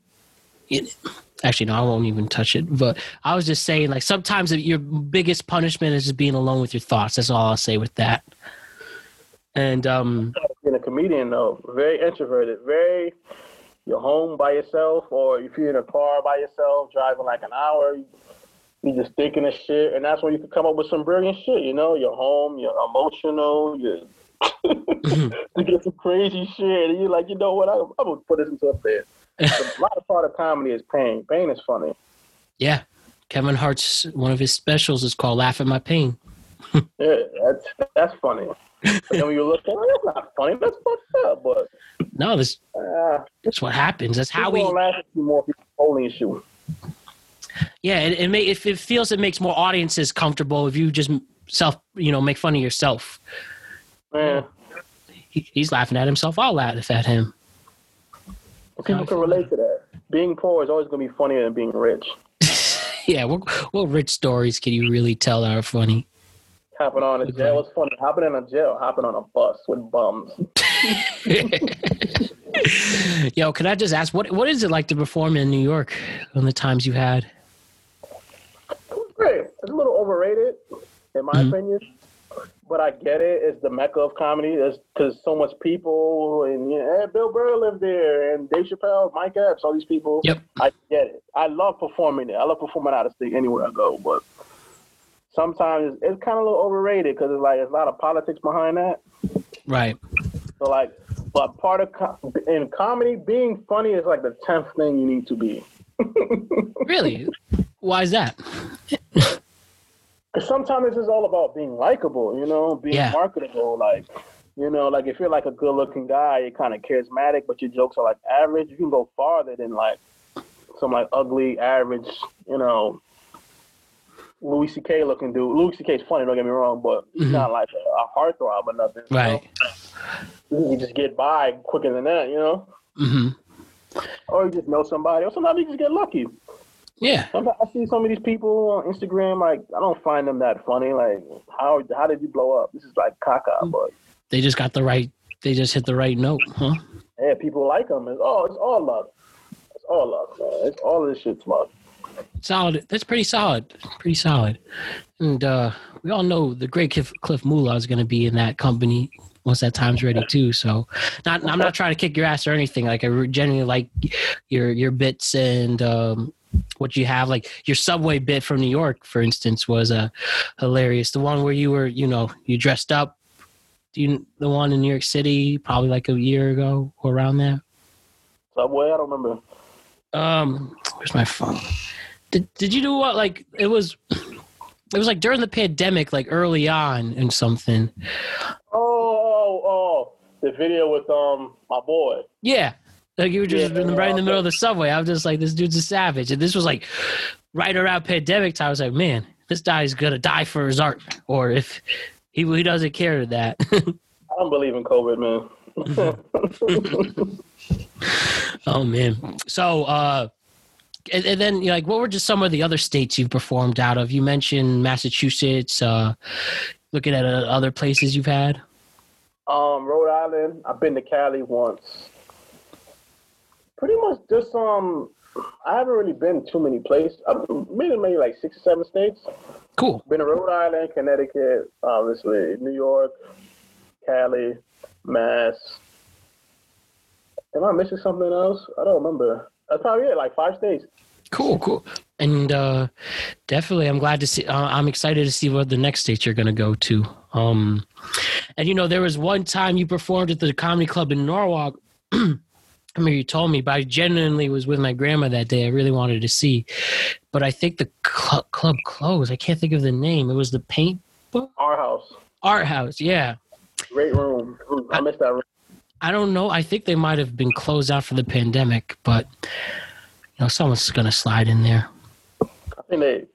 it, actually no, I won't even touch it. But I was just saying, like sometimes your biggest punishment is just being alone with your thoughts. That's all I'll say with that. And um, being a comedian though, very introverted, very you're home by yourself, or if you're in a car by yourself, driving like an hour, you're just thinking of shit, and that's when you can come up with some brilliant shit. You know, you're home, you're emotional, you're to get some crazy shit, and you're like, you know what, I, I'm gonna put this into a bit. a lot of part of comedy is pain. Pain is funny. yeah, Kevin Hart's one of his specials is called "Laugh at My Pain." Yeah, that's that's funny. But then when you look at it, that's not funny. That's fucked up. But No, this uh, that's what happens. That's how we. laugh at you more people holding you. Yeah, it, it may if it feels it makes more audiences comfortable if you just self you know make fun of yourself. Man, He, he's laughing at himself. I'll laugh at him. people can relate to that. Being poor is always gonna be funnier than being rich. Yeah, what what rich stories can you really tell that are funny? Hopping on a jail was funny. Hopping in a jail, hopping on a bus with bums. Yo, can I just ask what what is it like to perform in New York on the times you've had? It was great. It's a little overrated, in my Mhm. opinion. But I get it. It's the mecca of comedy. There's because so much people, and you know, Bill Burr lived there, and Dave Chappelle, Mike Epps, all these people. Yep. I get it. I love performing there. I love performing out of state anywhere I go. But sometimes it's, it's kind of a little overrated because it's like there's a lot of politics behind that. Right. So like, but part of co- in comedy, being funny is like the tenth thing you need to be. Really? Why is that? Sometimes it's just all about being likable, you know, being Yeah. marketable. Like, you know, like if you're like a good looking guy, you're kind of charismatic, but your jokes are like average, you can go farther than like some like ugly, average, you know, Louis C.K. looking dude. Louis C.K.'s funny, don't get me wrong, but he's Mhm. not like a, a heartthrob or nothing. you Right. know? You just get by quicker than that, you know? hmm Or you just know somebody, or sometimes you just get lucky. Yeah. Sometimes I see some of these people on Instagram, like I don't find them that funny. Like, how how did you blow up? This is like caca, but They just got the right. They just hit the right note, huh? yeah, people like them. It's all it's all luck. It's all luck, man. It's all this shit's luck. Solid. That's pretty solid. Pretty solid. And uh, we all know the great Cliff, Cliff Moolah is going to be in that company once that time's ready too. So, not I'm not trying to kick your ass or anything. Like I genuinely like your your bits and um, what you have. Like your subway bit from New York, for instance, was uh, hilarious. The one where you were, you know, you dressed up. Do you the one in New York City, probably like a year ago or around there? Subway, I don't remember. Um, where's my phone? Did Did you do what? Like it was, it was like during the pandemic, like early on, and something. Oh, oh, oh, the video with um my boy. Yeah, like you were just Yeah, right in the middle of the subway. I was just like, this dude's a savage, and this was like right around pandemic time. I was like, man, this guy's gonna die for his art, or if he he doesn't care to that. I don't believe in COVID, man. oh man. So, uh, and, and then like, what were just some of the other states you've performed out of? You mentioned Massachusetts. Uh, looking at uh, other places you've had. Um, Rhode Island. I've been to Cali once. Pretty much just um. I haven't really been too many places. I've been in maybe like six or seven states. Cool. Been in Rhode Island, Connecticut, obviously New York, Cali, Mass. Am I missing something else? I don't remember. That's probably it. Like five states. Cool, cool. And uh, definitely, I'm glad to see. Uh, I'm excited to see what the next states you're going to go to. Um, and you know, there was one time you performed at the comedy club in Norwalk. I mean, you told me, but I genuinely was with my grandma that day. I really wanted to see, but I think the cl- club closed. I can't think of the name. It was the Paint Our house, Art House. Yeah, great room. I missed that room. I don't know. I think they might have been closed out for the pandemic, but you know, someone's to slide in there. I think they.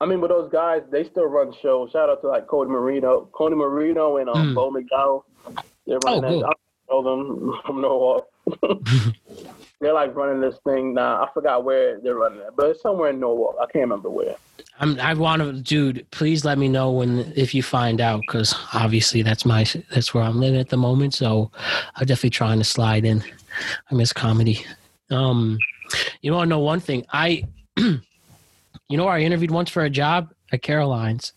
I mean, with those guys, they still run shows. Shout out to like Cody Marino, Cody Marino, and um, Mm. Bo McDowell. They're running Oh, that. good. I know them from Norwalk. they're like running this thing now. I forgot where they're running it, but it's somewhere in Norwalk. I can't remember where. I'm, I want to, dude. Please let me know when if you find out, because obviously that's my that's where I'm living at the moment. So I'm definitely trying to slide in. I miss comedy. Um, You want to know one thing? I, you know, where I interviewed once for a job at Caroline's.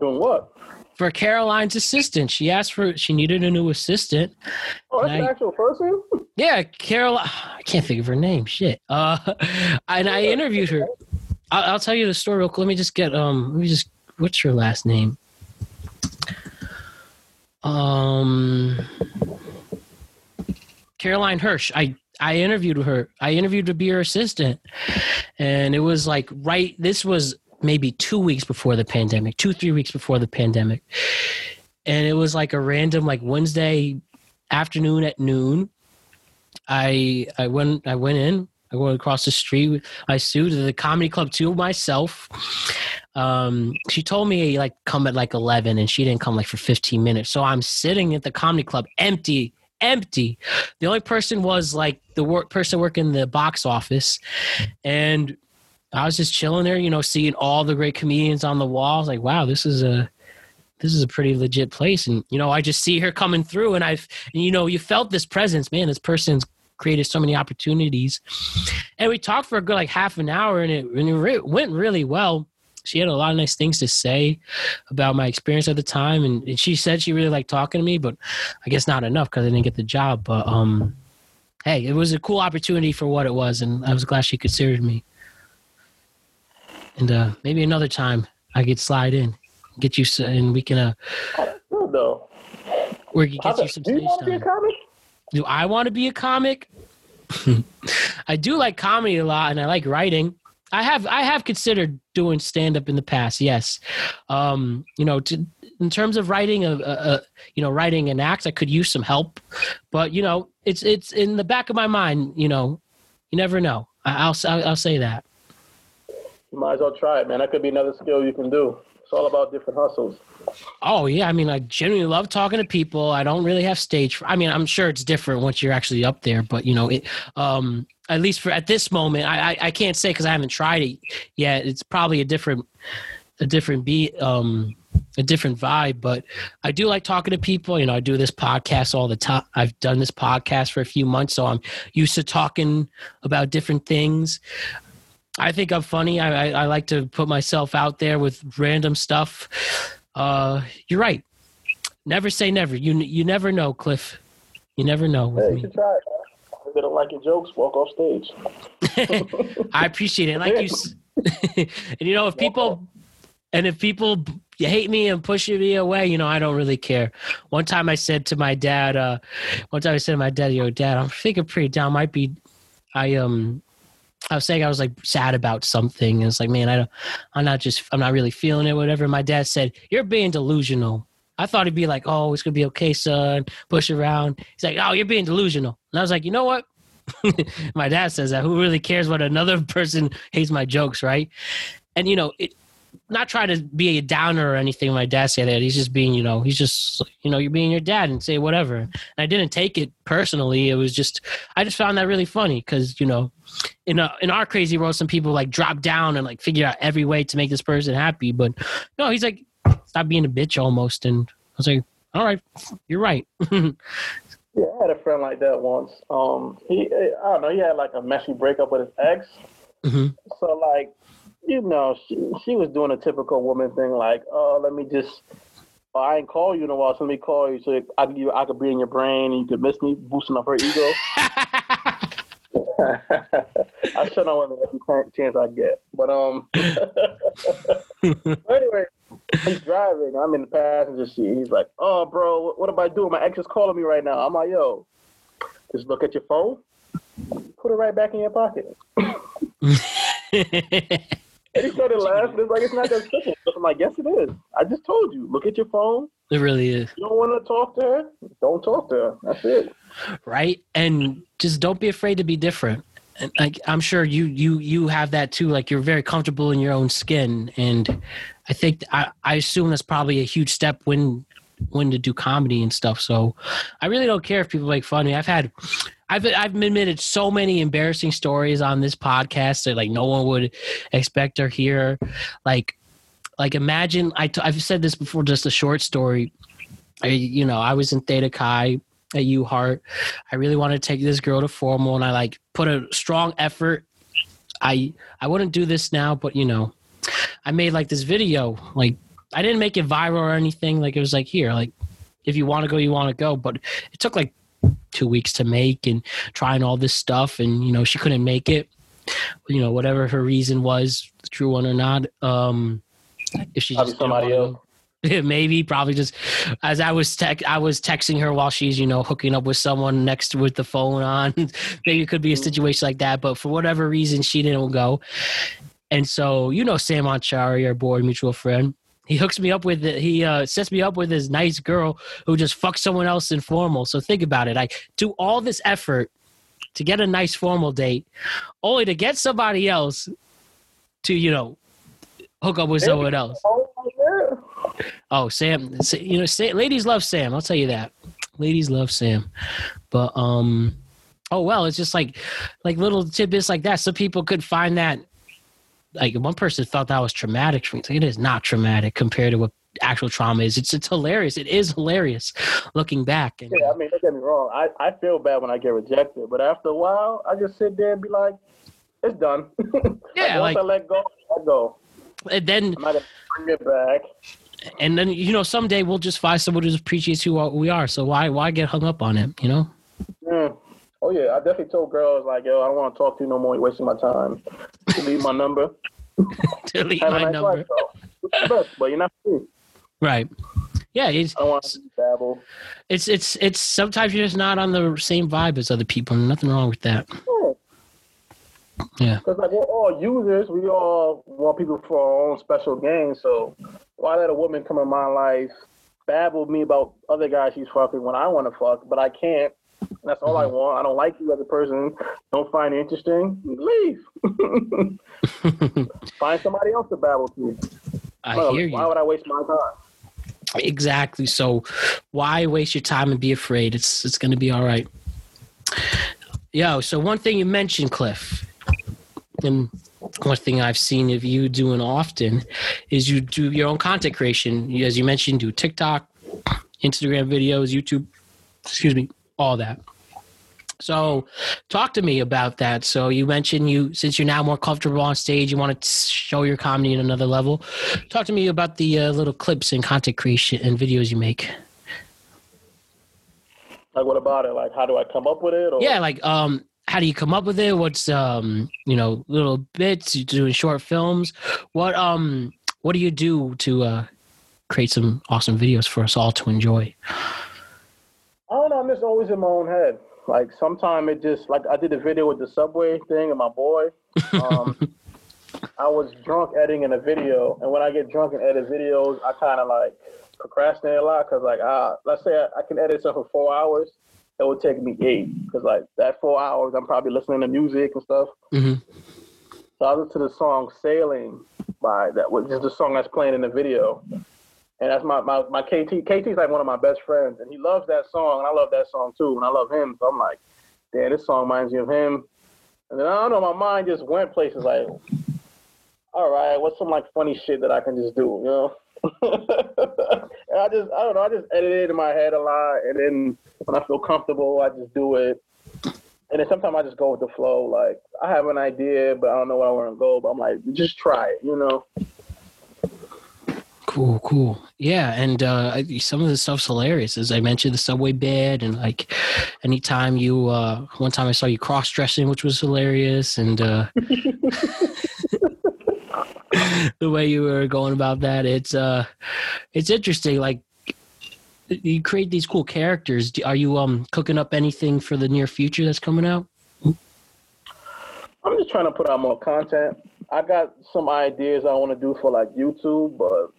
Doing what? For Caroline's assistant, she asked for she needed a new assistant. Oh, that's And an actual person? Yeah, Carol. I can't think of her name. Shit. Uh, and I interviewed her. I'll, I'll tell you the story real quick. Let me just get um. Let me just. What's her last name? Um, Caroline Hirsch. I I interviewed her. I interviewed to be her assistant, and it was like right. This was maybe two weeks before the pandemic, two three weeks before the pandemic, and it was like a random like Wednesday afternoon at noon. I I went I went in. I went across the street I sued the comedy club to myself. Um, she told me like come at like eleven, and she didn't come like for fifteen minutes. So I'm sitting at the comedy club, empty, empty. The only person was like the work person working the box office, and I was just chilling there, you know, seeing all the great comedians on the walls. Like, wow, this is a this is a pretty legit place. And you know, I just see her coming through, and I've and, you know, you felt this presence, man. This person's created so many opportunities, and we talked for a good like half an hour, and it, and it re- went really well. She had a lot of nice things to say about my experience at the time, and, and she said she really liked talking to me, but I guess not enough because I didn't get the job. But um, hey, it was a cool opportunity for what it was, and I was glad she considered me. And uh, maybe another time I could slide in, get you, and we can uh, though. we can How get you some do you want to be a comic? Do I want to be a comic? I do like comedy a lot, and I like writing. I have I have considered doing stand up in the past. Yes, um, you know, to, in terms of writing a, a, a you know writing an act, I could use some help. But you know, it's it's in the back of my mind. You know, you never know. I, I'll I'll, I'll say that. You might as well try it, man. That could be another skill you can do. It's all about different hustles. Oh yeah, I mean, I genuinely love talking to people. I don't really have stage. I mean, I'm sure it's different once you're actually up there, but you know, it. Um, at least for at this moment, I I, I can't say because I haven't tried it yet. It's probably a different, a different beat, um, a different vibe. But I do like talking to people. You know, I do this podcast all the time. I've done this podcast for a few months, so I'm used to talking about different things. I think I'm funny. I, I, I like to put myself out there with random stuff. Uh, you're right. Never say never. You you never know, Cliff. You never know with Hey, you me. should try it. If they don't like your jokes, walk off stage. I appreciate it. Like you, and you know, if people and if people you hate me and push me away, you know, I don't really care. One time I said to my dad, uh, one time I said to my dad, "Yo, dad, I'm thinking pretty down. Might be, I um." I was saying I was like sad about something. And it's like, man, I don't, I'm not just, I'm not really feeling it, whatever. My dad said, You're being delusional. I thought he'd be like, Oh, it's gonna be okay, son. Push around. He's like, Oh, you're being delusional. And I was like, you know what? my dad says that. Who really cares what another person hates my jokes, right? And you know, it, not trying to be a downer or anything. My dad said that he's just being, you know, he's just, you know, you're being your dad and say whatever. And I didn't take it personally. It was just, I just found that really funny because you know, in a, in our crazy world, some people like drop down and like figure out every way to make this person happy. But no, he's like, stop being a bitch almost. And I was like, all right, you're right. Yeah, I had a friend like that once. Um, he, I don't know, he had like a messy breakup with his ex. Mhm. So like, you know, she she was doing a typical woman thing, like, oh, let me just, oh, I ain't call you in a while, so let me call you so I could, you, I could be in your brain and you could miss me, boosting up her ego. I shut on women every chance I get, but um. anyway, he's driving. I'm in the passenger seat. He's like, "Oh, bro, what am I doing? My ex is calling me right now." I'm like, "Yo, just look at your phone, put it right back in your pocket." He started laughing. It's like it's not that simple. I'm like, "Yes, it is. I just told you. Look at your phone. it really is. You don't want to talk to her? Don't talk to her. That's it." right and just don't be afraid to be different and like i'm sure you you you have that too like you're very comfortable in your own skin and i think i i assume that's probably a huge step when when to do comedy and stuff so i really don't care if people make fun of me i've had I've I've admitted so many embarrassing stories on this podcast that like no one would expect or hear. Like, like imagine I t- I've said this before, just a short story. I, you know, I was in Theta Chi at UHart. I really want to take this girl to formal, and I like put a strong effort. I I wouldn't do this now, but you know, I made like this video. Like I didn't make it viral or anything. Like it was like here, like if you want to go, you want to go. But it took like two weeks to make and trying all this stuff, and you know she couldn't make it. You know whatever her reason was, the true one or not. Um, if she Probably just somebody else. maybe probably just as I was tech, I was texting her while she's you know hooking up with someone next with the phone on. maybe it could be a situation like that, but for whatever reason she didn't go. And so you know Sam Anchari, our board mutual friend, he hooks me up with it. He uh, sets me up with this nice girl who just fucks someone else informal. So think about it. I do all this effort to get a nice formal date, only to get somebody else to you know hook up with someone else. Oh. Oh, Sam, you know, ladies love Sam. I'll tell you that. Ladies love Sam. But um, oh well, it's just like like little tidbits like that. Some people could find that like one person thought that was traumatic for me. It's like, it is not traumatic compared to what actual trauma is. It's it's hilarious. It is hilarious looking back. And, Yeah, I mean, don't get me wrong. I, I feel bad when I get rejected, but after a while, I just sit there and be like, it's done. Yeah, once like- I let go, I go. and then not gonna bring it back. and then you know someday we'll just find someone who appreciates who we are. So why why get hung up on it? You know. Mm. Oh yeah, I definitely told girls like, yo, I don't want to talk to you no more. You're wasting my time. Delete my number. Delete Have my nice number. life, though. It's the best, but you're not free. Right. Yeah, it's I don't want to babble. it's it's it's sometimes you're just not on the same vibe as other people. and Nothing wrong with that. Yeah. Because like we're all users, we all want people for our own special games. So why let a woman come in my life, babble me about other guys she's fucking when I want to fuck, but I can't. That's all I Mm-hmm. want. I don't like you as a person. Don't find it interesting. Leave. find somebody else to babble to. I Well, hear Why would I waste my time? Exactly. So why waste your time and be afraid? It's it's gonna be all right. Yo, so one thing you mentioned, Cliff, and one thing I've seen of you doing often is you do your own content creation. As you mentioned, do TikTok, Instagram videos, YouTube, excuse me, all that. So, talk to me about that. So, you mentioned you, since you're now more comfortable on stage, you want to show your comedy at another level. Talk to me about the uh, little clips and content creation and videos you make. Like, what about it? Like, how do I come up with it? Or Yeah, like um, how do you come up with it? What's um, you know, little bits? You doing short films? What um, what do you do to uh, create some awesome videos for us all to enjoy? I don't know. I'm just always in my own head. Like sometimes it just like I did a video with the subway thing and my boy. Um, I was drunk editing a video, and when I get drunk and edit videos, I kind of like procrastinate a lot because like ah, let's say I, I can edit something for four hours, it would take me eight because like that four hours I'm probably listening to music and stuff. Mhm. So I listened to the song "Sailing" by that, was just the song that's playing in the video. And that's my, my, my KT. KT's like one of my best friends, and he loves that song, and I love that song too, and I love him. So I'm like, damn, this song reminds me of him. And then I don't know, my mind just went places like, all right, what's some like funny shit that I can just do, you know? and I just, I don't know, I just edit it in my head a lot, and then when I feel comfortable, I just do it. And then sometimes I just go with the flow. Like I have an idea, but I don't know where I want to go. But I'm like, just try it, you know. Cool, cool. Yeah, and uh, some of the stuff's hilarious. As I mentioned, the subway bed, and like anytime you, uh, one time I saw you cross dressing, which was hilarious, and uh, the way you were going about that, it's uh, it's interesting. Like you create these cool characters. Are you um cooking up anything for the near future that's coming out? I'm just trying to put out more content. I got some ideas I want to do for like YouTube, but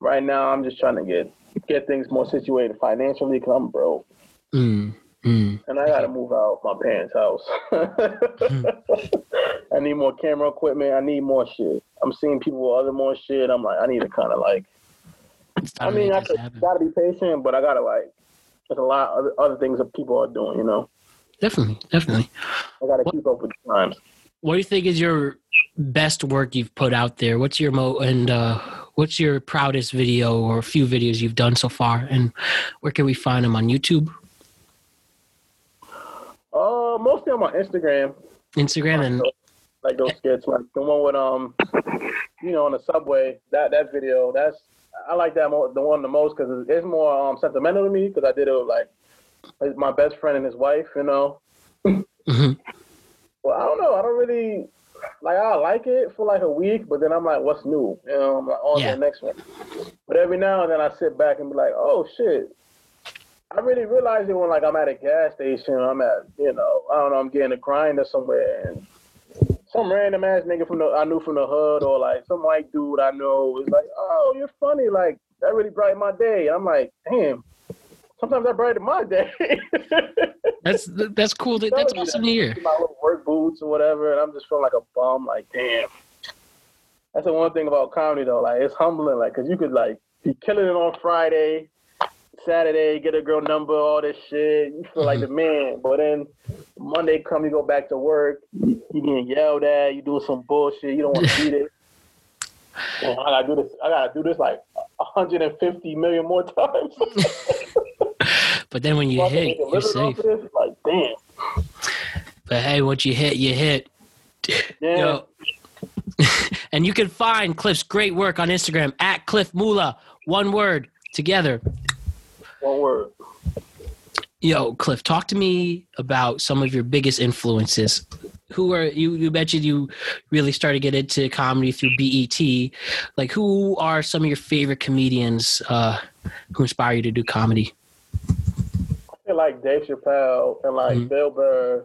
right now I'm just trying to get get things more situated financially because I'm broke Mm, mm. and I got to move out my parents' house. I need more camera equipment. I need more shit. I'm seeing people with other more shit. I'm like, I need to kind of like. I mean, I could, gotta be patient, but I gotta like. There's a lot of other, other things that people are doing. You know, Definitely, definitely. I gotta keep up with the times. What do you think is your best work you've put out there? What's your mo and uh, what's your proudest video or a few videos you've done so far? And where can we find them on YouTube? Uh, mostly on my Instagram. Instagram and like those skits, like the one with um, you know, on the subway. That that video, that's I like that more, the one the most because it's more um sentimental to me because I did it with like my best friend and his wife, you know. Mhm. Well, I don't know. I don't really like. I like it for like a week, but then I'm like, what's new? You know, I'm like, oh, on Yeah. to the next one. But every now and then I sit back and be like, oh shit. I really realize it when like I'm at a gas station. I'm at, you know, I don't know, I'm getting a grinder somewhere, and some random ass nigga from the I knew from the hood or like some white dude I know is like, oh, you're funny. Like that really brightened my day. I'm like, damn. Sometimes that brightened my day. that's that's cool. That, that's awesome to hear. My little work boots or whatever, and I'm just feeling like a bum. Like, damn. That's the one thing about comedy though. Like, it's humbling. Like, cause you could like be killing it on Friday, Saturday, get a girl number, all this shit. You feel like the man, but then Monday come, you go back to work. You getting yelled at. You doing some bullshit. You don't want to do this. Man, I gotta do this. I gotta do this like 150 million more times. But then when you can hit, you're safe. Like, damn. But hey, once you hit, you hit. Yeah. Yo. and you can find Cliff's great work on Instagram at Cliff Mula. One word together. One word. Yo, Cliff, talk to me about some of your biggest influences. Who are you? You mentioned you really started to get into comedy through BET. Like, who are some of your favorite comedians uh, who inspire you to do comedy? Like Dave Chappelle and like Mhm. Bill Burr,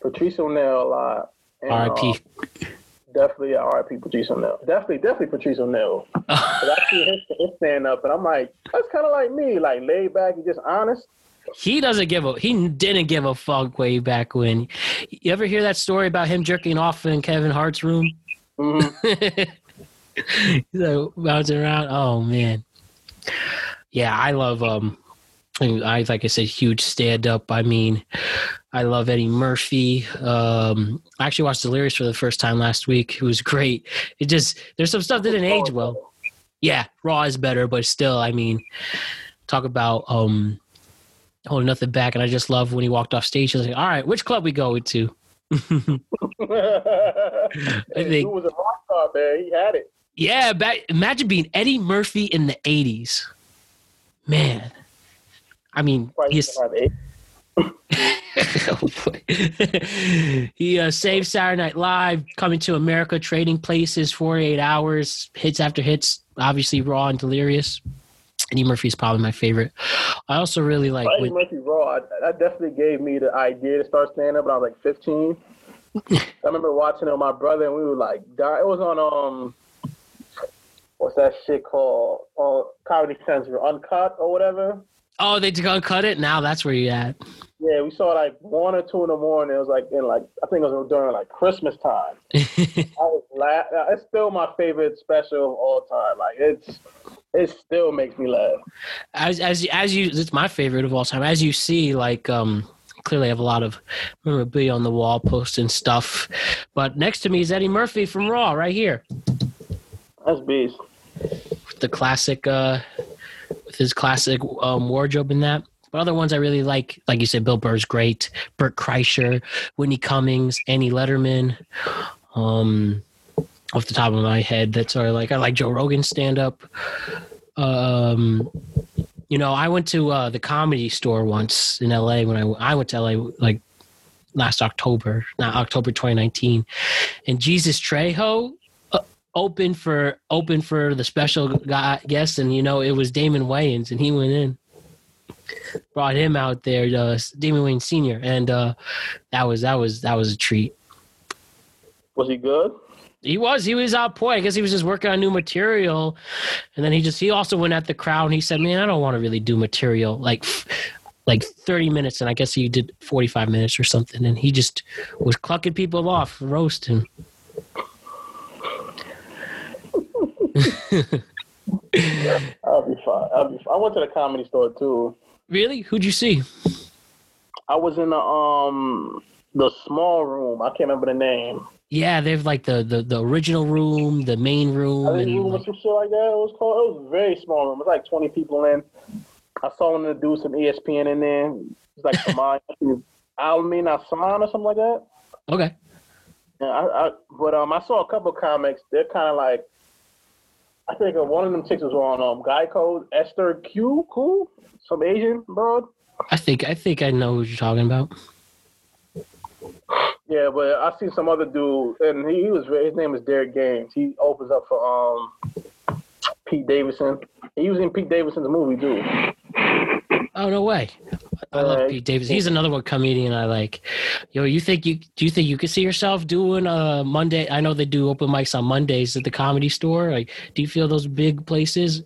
Patrice O'Neal a lot. R.I.P. uh, definitely, R.I.P. Patrice O'Neal. Definitely, definitely Patrice O'Neal. I see his, his stand up, and I'm like, that's kind of like me, like laid back and just honest. He doesn't give a he didn't give a fuck way back when. You ever hear that story about him jerking off in Kevin Hart's room? Mhm. He's like bouncing around. Oh man. Yeah, I love um I like I said, huge stand up. I mean, I love Eddie Murphy. Um I actually watched Delirious for the first time last week. It was great. It just there's some stuff that didn't age well. Yeah, Raw is better, but still, I mean, talk about um holding nothing back. And I just love when he walked off stage. He was like, "All right, which club we going to?" I think- He was a rock star, man. He had it. Yeah, back, imagine being Eddie Murphy in the '80s. Man, I mean, he's, used to have eight. he uh, saved Saturday Night Live, coming to America, trading places, 48 hours, hits after hits. Obviously, Raw and Delirious. Eddie Murphy is probably my favorite. I also really like. Eddie Murphy Raw, that definitely gave me the idea to start stand up when I was like 15. I remember watching it with my brother, and we were like, die. it was on um, what's that shit called? On Comedy Central, Uncut or whatever. Oh, they just gonna cut it now. That's where you at. Yeah, we saw it like one or two in the morning. It was like in like I think it was during like Christmas time. I was laugh. It's still my favorite special of all time. Like it's it still makes me laugh. as as as you it's my favorite of all time as you see like um clearly I have a lot of memorabilia on the wall posting stuff but next to me is eddie murphy from raw right here That's beast. with the classic uh with his classic um wardrobe in that. But other ones i really like like you said bill burr's great burt kreischer whitney cummings annie letterman um off the top of my head that's sort of like i like joe rogan stand up um you know i went to uh the comedy store once in la when i i went to la like last october not october 2019 and jesus trejo opened for open for the special guy guest and you know it was damon wayans and he went in brought him out there uh damon wayans senior and uh that was that was that was a treat Was he good? he was. He was out point. I guess he was just working on new material, and then he just he also went at the crowd and he said, "Man, I don't want to really do material like like thirty minutes." And I guess he did forty five minutes or something, and he just was clucking people off, roasting. I'll be fine. I'll be fine. I went to the comedy store too. Really? Who'd you see? I was in the um the small room. I can't remember the name. Yeah, they've like the the, the original room, the main room, I think and like, some shit like that. It was called. It was a very small room. It was like twenty people in. I saw them do some E ESPN in there. It's like Kamani. Almin Asan or something like that. Okay. Yeah, I, I, but um, I saw a couple comics. They're kind of like, I think uh, one of them chicks was on um Guy Code Esther Ku, cool, some Asian broad. I think I think I know what you're talking about. Yeah, but I seen some other dude, and he, he was his name is Derek Gaines. He opens up for um Pete Davidson. He was in Pete Davidson's movie too. Oh no way! I love Uh, Pete Davis. He's another one comedian I like. Yo, you think you do you think you could see yourself doing a Monday? I know they do open mics on Mondays at the comedy store. Like, do you feel those big places?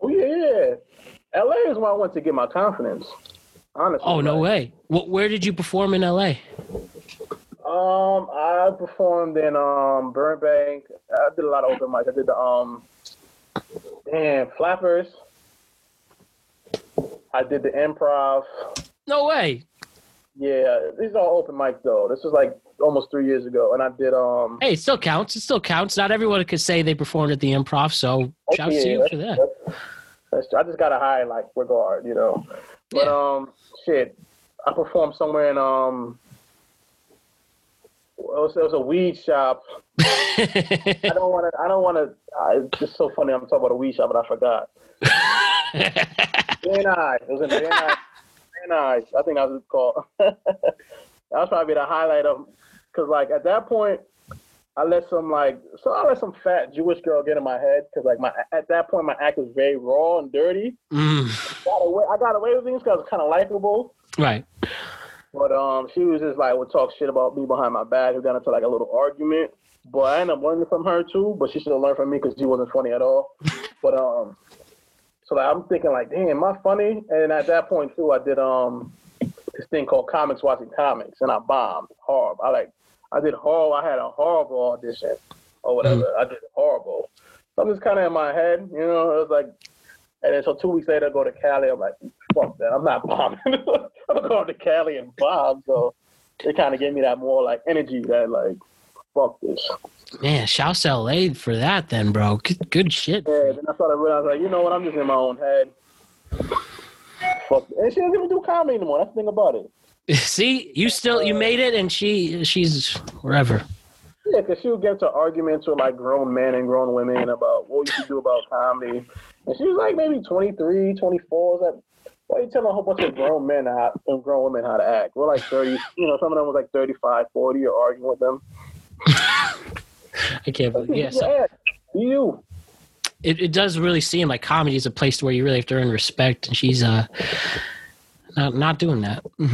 Oh yeah, L.A. is where I went to get my confidence. Honestly. Oh no way! What? Where did you perform in L.A.? Um, I performed in um Burbank. I did a lot of open mics. I did the um, damn Flappers. I did the improv. No way! Yeah, these are all open mics though. This was like almost three years ago, and I did um. Hey, it still counts. It still counts. Not everyone could say they performed at the Improv, so shouts to yeah, you for that. that's- that's- I just got a high like regard, you know. But Yeah. um, shit, I performed somewhere in um. It was, it was a weed shop. I don't want to. I don't want to. It's just so funny. I'm talking about a weed shop, but I forgot. Van Nuys. It was in Van Nuys. Van Nuys. I think that was called. that was probably the highlight of, because like at that point, I let some like so I let some fat Jewish girl get in my head because like my at that point my act was very raw and dirty. Mm, Got away, I got away with things because I was kind of likable. right. But um, she was just like would talk shit about me behind my back. We got into like a little argument. But I ended up learning from her too. But she should have learned from me because she wasn't funny at all. But um, so like, I'm thinking like, damn, am I funny? And at that point too, I did um this thing called comics watching comics, and I bombed horrible. I like I did horrible. I had a horrible audition or whatever. I did horrible. So I'm just kind of in my head, you know. It was like, and then so two weeks later, I go to Cali. I'm like, fuck that. I'm not bombing. I'm going to Cali and bomb. So it kind of gave me that more like energy that like, fuck this. Man, shouts to LA for that then, bro. Good, good shit. Yeah, then I started realizing, like, you know what? I'm just in my own head. Fuck. And she doesn't even do comedy anymore. That's the thing about it. See, you still you made it, and she she's wherever. Yeah, because she would get into arguments with like grown men and grown women about what you should do about comedy. And she was like maybe 23, 24. Is that, why are you telling a whole bunch of grown men how, and grown women how to act? We're like 30, you know, some of them was like 35, 40. You're arguing with them. I can't believe. Yeah, so. You. it, it does really seem like comedy is a place where you really have to earn respect, and she's uh not not doing that.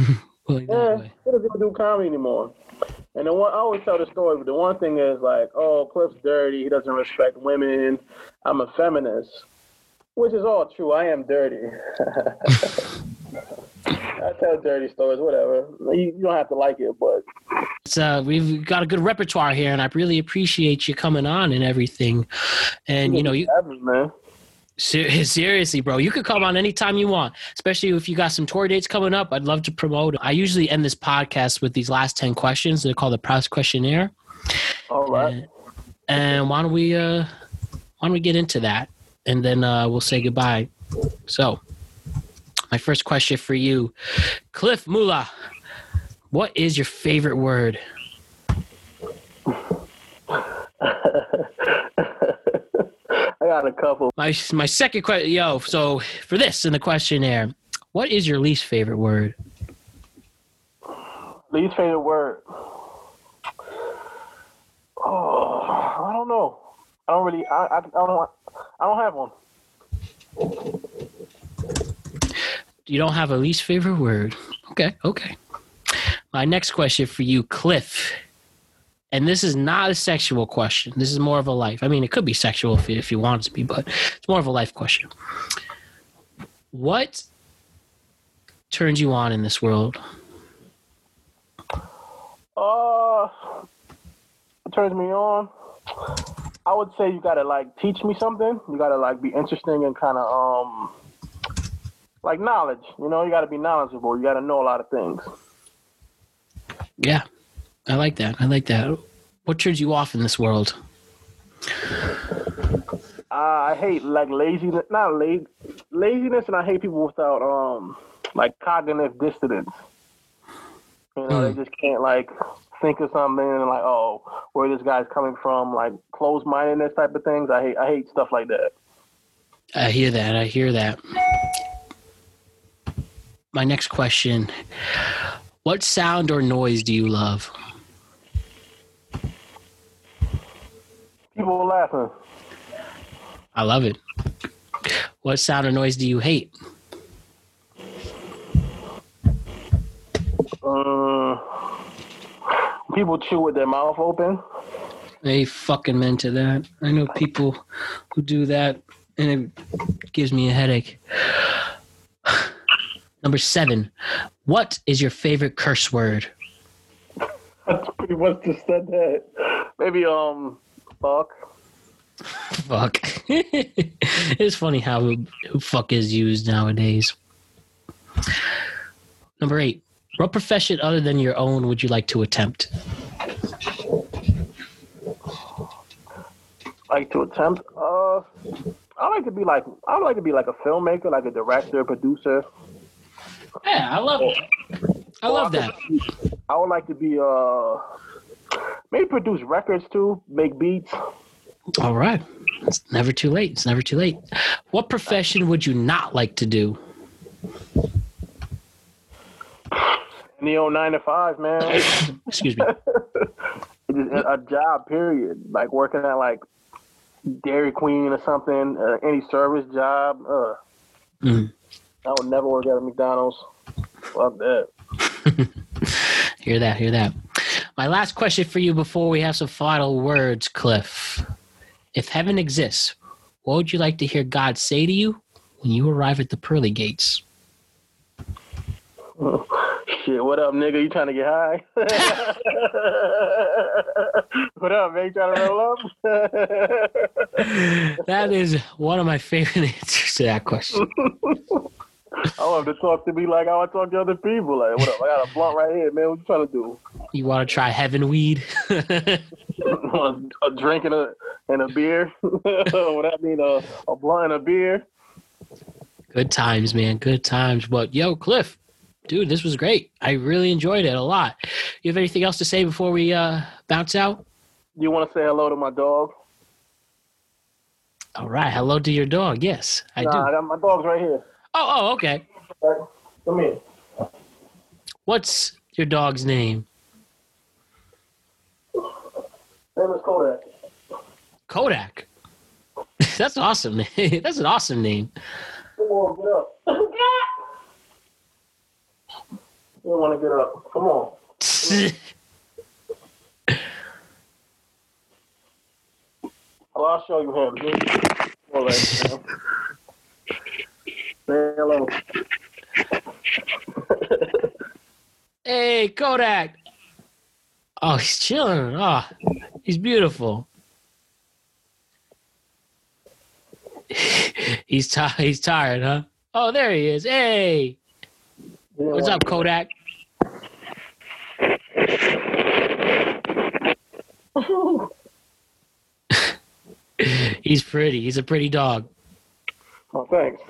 Well, that Yeah, way. she doesn't do comedy anymore. And the one I always tell the story, but the one thing is like, oh, Cliff's dirty. He doesn't respect women. I'm a feminist, which is all true. I am dirty. I tell dirty stories, whatever. You, you don't have to like it, but It's, uh, we've got a good repertoire here, and I really appreciate you coming on and everything. And you know, you me, man. ser- seriously, bro, you could come on anytime you want, especially if you got some tour dates coming up. I'd love to promote. I usually end this podcast with these last ten questions. They're called the Proust questionnaire. All right. And, and why don't we uh, why don't we get into that, and then uh, we'll say goodbye. So, my first question for you, Cliff Mula, what is your favorite word? I got a couple. My my second question, yo. So for this in the questionnaire, what is your least favorite word? Least favorite word. Oh, I don't know. I don't really. I, I, I don't. want- I don't have one. You don't have a least favorite word. Okay, okay. My next question for you, Cliff. And this is not a sexual question. This is more of a life. I mean, it could be sexual if you, if you want it to be, but it's more of a life question. What turns you on in this world? Uh, turns me on. I would say you gotta like teach me something. You gotta like be interesting and kind of um, like knowledge. You know, you gotta be knowledgeable. You gotta know a lot of things. Yeah, I like that. I like that. What turns you off in this world? Uh, I hate like laziness, not la- laziness, and I hate people without um, like cognitive dissonance. You know, Mm. they just can't like think of something and like, oh, where this guy's coming from, like closed mindedness type of things. I hate I hate stuff like that. I hear that. I hear that. My next question What sound or noise do you love? People laughing. I love it. What sound or noise do you hate? Um, people chew with their mouth open. They fucking meant to that. I know people who do that, and it gives me a headache. Number seven. What is your favorite curse word? That's pretty much just said that. Maybe um, fuck. Fuck. it's funny how fuck is used nowadays. Number eight. What profession other than your own would you like to attempt? Like to attempt. Uh, I like to be like I would like to be like a filmmaker, like a director, producer. Yeah, I love it. I love that. I would like to be uh, maybe produce records too, make beats. All right. It's never too late. It's never too late. What profession would you not like to do? Old nine to five, man. Excuse me. A job, period. Like working at like Dairy Queen or something, uh, any service job. Uh, Mhm. I would never work at a McDonald's. Fuck that. Hear that, hear that. My last question for you before we have some final words, Cliff. If heaven exists, what would you like to hear God say to you when you arrive at the pearly gates? Shit, what up, nigga? You trying to get high? what up, man? You trying to roll up? That is one of my favorite answers to that question. I want him to talk to me like I want to talk to other people. Like, what up? I got a blunt right here, man. What you trying to do? You want to try heaven weed? a drink and a and a beer. what I mean, a, a blunt and a beer. Good times, man. Good times. But yo, Cliff, dude, this was great. I really enjoyed it a lot. You have anything else to say before we uh, bounce out? You want to say hello to my dog? All right. Hello to your dog. Yes, I nah, do. I got my dog's right here. Oh, oh, okay. Right, Come here. What's your dog's name? Name is Kodak. Kodak. That's awesome. That's an awesome name. Come on, get up. You don't want to get up. Come on. Well, I'll show you him. All right, man. Say hello. hey, Kodak. Oh, he's chilling. Oh, he's beautiful. he's tired. He's tired, huh? Oh, there he is. Hey, what's up, Kodak? Oh. he's pretty. He's a pretty dog. Oh, thanks.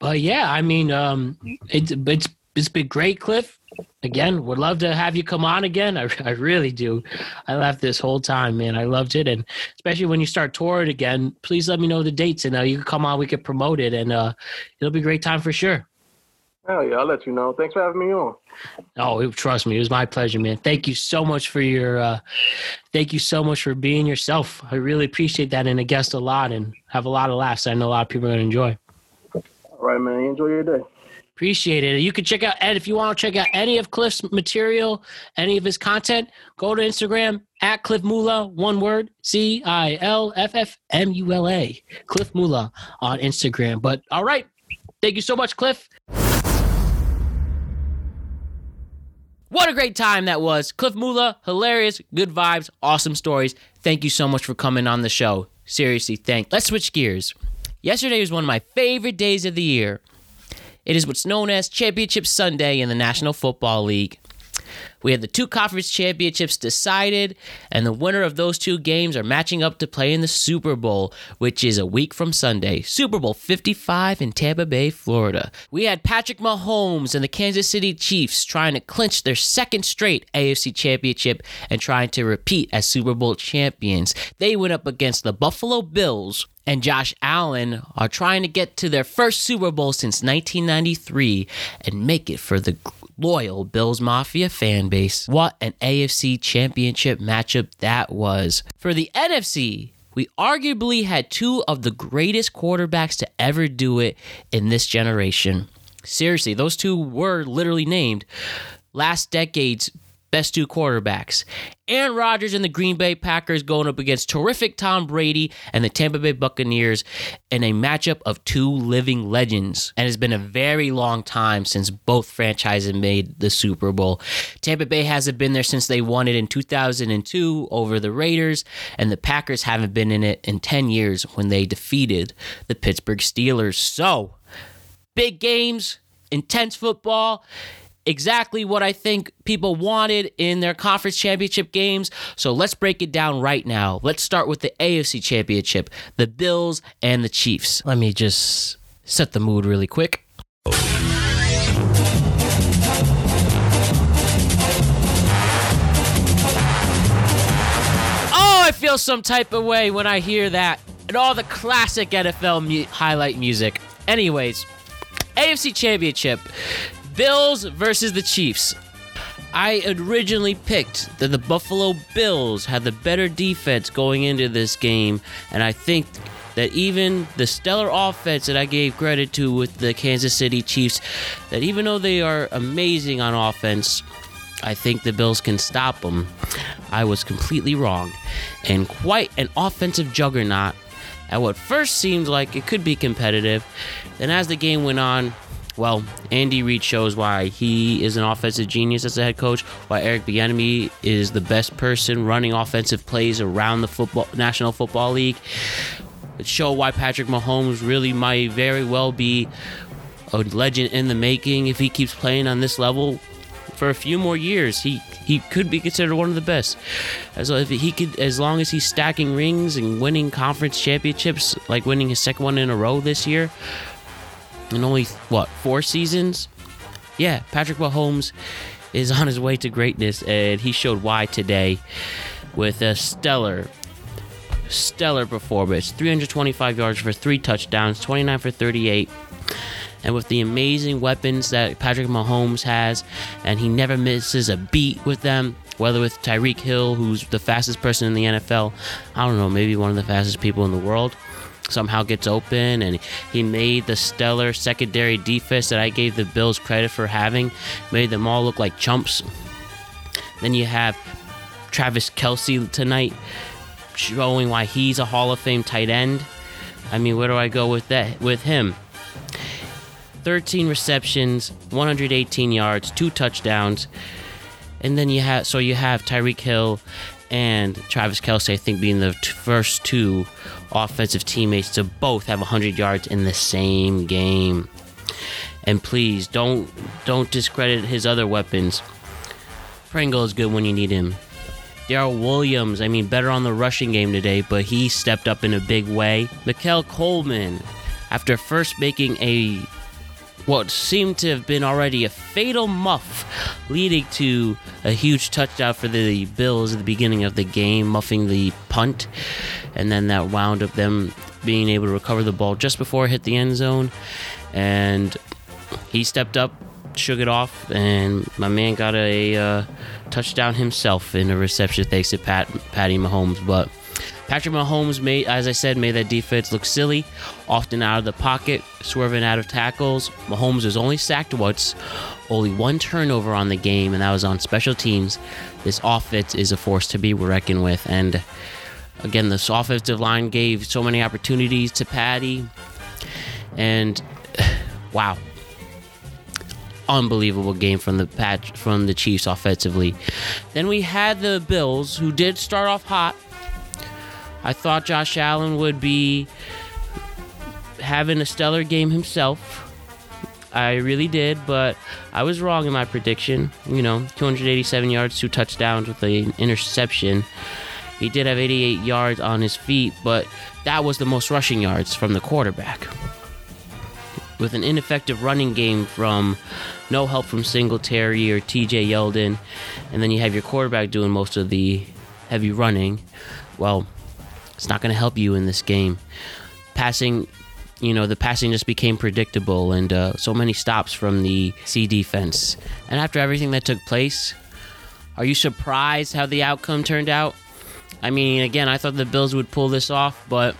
But yeah, I mean, um, it's it's it's been great, Cliff. Again, would love to have you come on again. I, I really do. I laughed this whole time, man. I loved it, and especially when you start touring again, please let me know the dates, and uh, you can come on. We can promote it, and uh, it'll be a great time for sure. Hell yeah, I'll let you know. Thanks for having me on. Oh, it- trust me, it was my pleasure, man. Thank you so much for your, uh, thank you so much for being yourself. I really appreciate that, and a guest a lot, and have a lot of laughs. I know a lot of people are gonna enjoy. All right, man. Enjoy your day. Appreciate it. You can check out Ed if you want to check out any of Cliff's material, any of his content. Go to Instagram at Cliff Mula, one word C I L F F M U L A. Cliff Mula on Instagram. But all right, thank you so much, Cliff. What a great time that was. Cliff Mula, hilarious, good vibes, awesome stories. Thank you so much for coming on the show. Seriously, thank. Let's switch gears. Yesterday was one of my favorite days of the year. It is what's known as Championship Sunday in the National Football League. We had the two conference championships decided, and the winner of those two games are matching up to play in the Super Bowl, which is a week from Sunday. Super Bowl 55 in Tampa Bay, Florida. We had Patrick Mahomes and the Kansas City Chiefs trying to clinch their second straight AFC championship and trying to repeat as Super Bowl champions. They went up against the Buffalo Bills, and Josh Allen are trying to get to their first Super Bowl since 1993 and make it for the loyal Bills Mafia fan base. What an AFC championship matchup that was. For the NFC, we arguably had two of the greatest quarterbacks to ever do it in this generation. Seriously, those two were literally named last decade's best two quarterbacks. Aaron Rodgers and the Green Bay Packers going up against terrific Tom Brady and the Tampa Bay Buccaneers in a matchup of two living legends. And it's been a very long time since both franchises made the Super Bowl. Tampa Bay hasn't been there since they won it in 2002 over the Raiders, and the Packers haven't been in it in 10 years when they defeated the Pittsburgh Steelers. So, big games, intense football exactly what I think people wanted in their conference championship games. So let's break it down right now. Let's start with the AFC championship, the Bills and the Chiefs. Let me just set the mood really quick. Oh, I feel some type of way when I hear that and all the classic NFL mu- highlight music. Anyways, AFC Championship. Bills versus the Chiefs. I originally picked that the Buffalo Bills had the better defense going into this game, and I think that even the stellar offense that I gave credit to with the Kansas City Chiefs, that even though they are amazing on offense, I think the Bills can stop them. I was completely wrong, and quite an offensive juggernaut at what first seemed like it could be competitive. Then, as the game went on, well, Andy Reid shows why he is an offensive genius as a head coach, why Eric Bieniemy is the best person running offensive plays around the football National Football League. It show why Patrick Mahomes really might very well be a legend in the making if he keeps playing on this level for a few more years. He he could be considered one of the best. As if he could, as long as he's stacking rings and winning conference championships, like winning his second one in a row this year, in only what four seasons. Yeah, Patrick Mahomes is on his way to greatness, and he showed why today with a stellar, stellar performance. 325 yards for three touchdowns, 29 for 38. And with the amazing weapons that Patrick Mahomes has, and he never misses a beat with them, whether with Tyreek Hill, who's the fastest person in the NFL, I don't know, maybe one of the fastest people in the world, somehow gets open and he made the stellar secondary defense that I gave the Bills credit for having, made them all look like chumps. Then you have Travis Kelce tonight showing why he's a Hall of Fame tight end. I mean, where do I go with that with him? 13 receptions, 118 yards, two touchdowns. And then you have so you have Tyreek Hill and Travis Kelce, I think, being the t- first two offensive teammates to both have 100 yards in the same game. And please don't don't discredit his other weapons. Pringle is good when you need him. Darrel Williams, I mean, better on the rushing game today, but he stepped up in a big way. Mikel Coleman, after first making a what seemed to have been already a fatal muff, leading to a huge touchdown for the Bills at the beginning of the game, muffing the punt, and then that wound up them being able to recover the ball just before it hit the end zone, and he stepped up, shook it off, and my man got a uh, touchdown himself in a reception thanks to Pat Patty Mahomes, but. Patrick Mahomes made, as I said, made that defense look silly, often out of the pocket, swerving out of tackles. Mahomes was only sacked once, only one turnover on the game, and that was on special teams. This offense is a force to be reckoned with, and again, this offensive line gave so many opportunities to Patty, and wow, unbelievable game from the patch from the Chiefs offensively. Then we had the Bills, who did start off hot. I thought Josh Allen would be having a stellar game himself. I really did, but I was wrong in my prediction. You know, 287 yards, two touchdowns with an interception. He did have 88 yards on his feet, but that was the most rushing yards from the quarterback. With an ineffective running game from no help from Singletary or TJ Yeldon, and then you have your quarterback doing most of the heavy running, well, it's not going to help you in this game. Passing, you know, the passing just became predictable, and uh, so many stops from the C defense. And after everything that took place, are you surprised how the outcome turned out? I mean, again, I thought the Bills would pull this off, but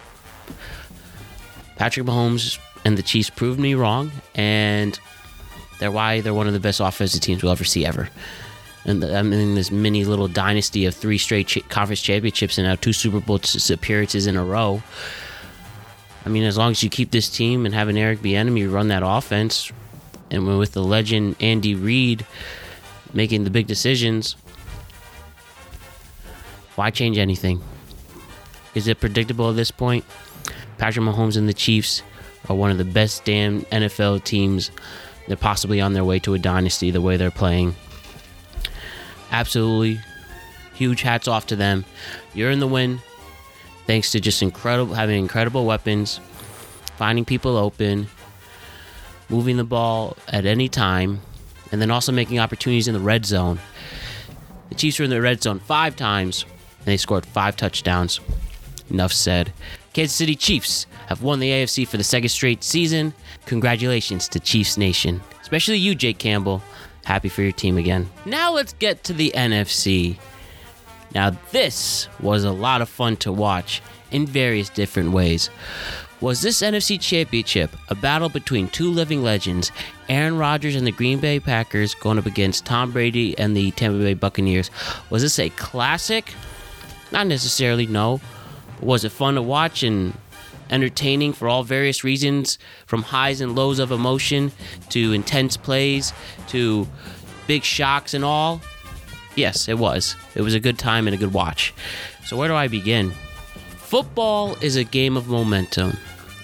Patrick Mahomes and the Chiefs proved me wrong, and they're why they're one of the best offensive teams we'll ever see ever. And I'm in this mini little dynasty of three straight conference championships and now two Super Bowl appearances in a row. I mean, as long as you keep this team and have an Eric Bieniemy run that offense, and with the legend Andy Reid making the big decisions, why change anything? Is it predictable at this point? Patrick Mahomes and the Chiefs are one of the best damn NFL teams. They're possibly on their way to a dynasty the way they're playing. Absolutely huge hats off to them. You're in the win thanks to just incredible having incredible weapons, finding people open, moving the ball at any time, and then also making opportunities in the red zone. The Chiefs were in the red zone five times and they scored five touchdowns. Enough said. Kansas City Chiefs have won the AFC for the second straight season. Congratulations to Chiefs Nation, especially you, Jake Campbell. Happy for your team again. Now let's get to the NFC. Now, this was a lot of fun to watch in various different ways. Was this NFC Championship a battle between two living legends, Aaron Rodgers and the Green Bay Packers going up against Tom Brady and the Tampa Bay Buccaneers? Was this a classic? Not necessarily, no. But Was it fun to watch and entertaining for all various reasons, from highs and lows of emotion to intense plays to big shocks and all? Yes, it was. It was a good time and a good watch. So, where do I begin? Football is a game of momentum.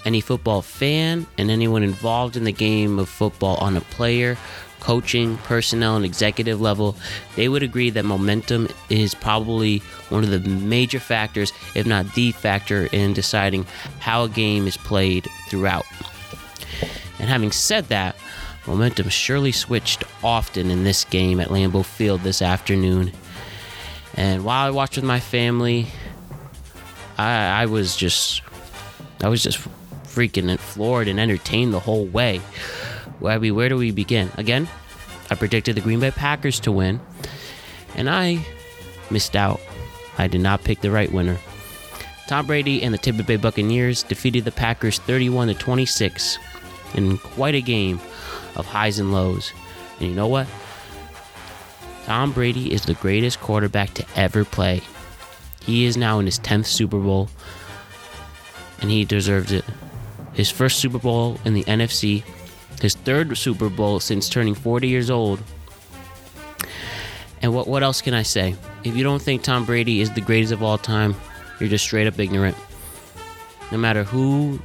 Any football fan and anyone involved in the game of football on a player, coaching, personnel, and executive level, they would agree that momentum is probably one of the major factors, if not the factor, in deciding how a game is played throughout. And having said that, momentum surely switched often in this game at Lambeau Field this afternoon. And while I watched with my family, I, I was just, I was just freaking floored and entertained the whole way. Where we, where do we begin? Again, I predicted the Green Bay Packers to win, and I missed out. I did not pick the right winner. Tom Brady and the Tampa Bay Buccaneers defeated the Packers 31 to 26 in quite a game of highs and lows. And you know what? Tom Brady is the greatest quarterback to ever play. He is now in his 10th Super Bowl, and he deserves it. His first Super Bowl in the NFC, his third Super Bowl since turning 40 years old. And what, what else can I say? If you don't think Tom Brady is the greatest of all time, you're just straight up ignorant. No matter who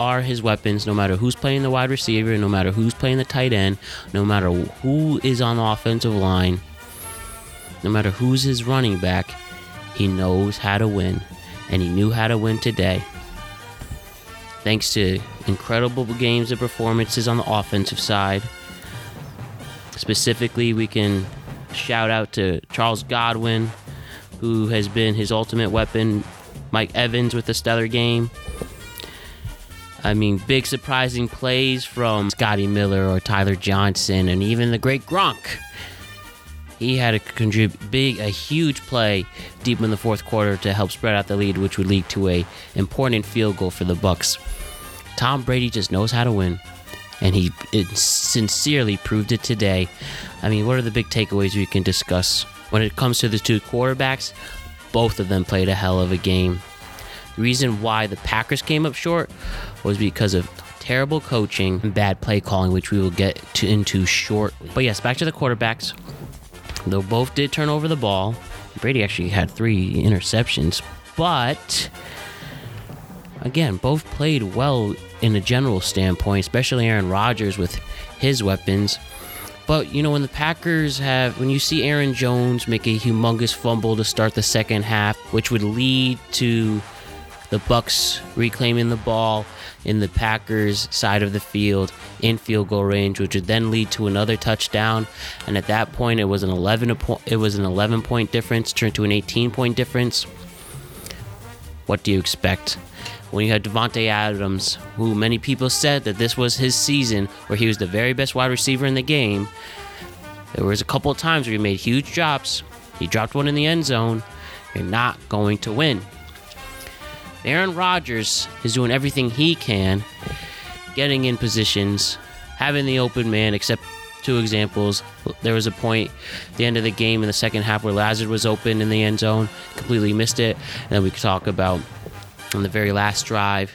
are his weapons, no matter who's playing the wide receiver, no matter who's playing the tight end, no matter who is on the offensive line, no matter who's his running back, he knows how to win, and he knew how to win today. Thanks to incredible games and performances on the offensive side. Specifically, we can shout out to Charles Godwin, who has been his ultimate weapon, Mike Evans with a stellar game. I mean, big surprising plays from Scotty Miller or Tyler Johnson, and even the great Gronk. He had contribute big, a huge play deep in the fourth quarter to help spread out the lead, which would lead to a important field goal for the Bucks. Tom Brady just knows how to win, and he sincerely proved it today. I mean, what are the big takeaways we can discuss when it comes to the two quarterbacks? Both of them played a hell of a game. The reason why the Packers came up short was because of terrible coaching and bad play calling, which we will get to into shortly. But yes, back to the quarterbacks. Though both did turn over the ball, Brady actually had three interceptions, but again, both played well in a general standpoint, especially Aaron Rodgers with his weapons. But you know, when the Packers have, when you see Aaron Jones make a humongous fumble to start the second half, which would lead to the Bucks reclaiming the ball in the Packers side of the field in field goal range, which would then lead to another touchdown. And at that point, it was an 11 point, it was an 11 point difference turned to an 18 point difference. What do you expect? When you had Davante Adams, who many people said that this was his season where he was the very best wide receiver in the game, there was a couple of times where he made huge drops. He dropped one in the end zone. You're not going to win. Aaron Rodgers is doing everything he can, getting in positions, having the open man, except two examples. There was a point the end of the game in the second half where Lazard was open in the end zone, completely missed it. And then we could talk about on the very last drive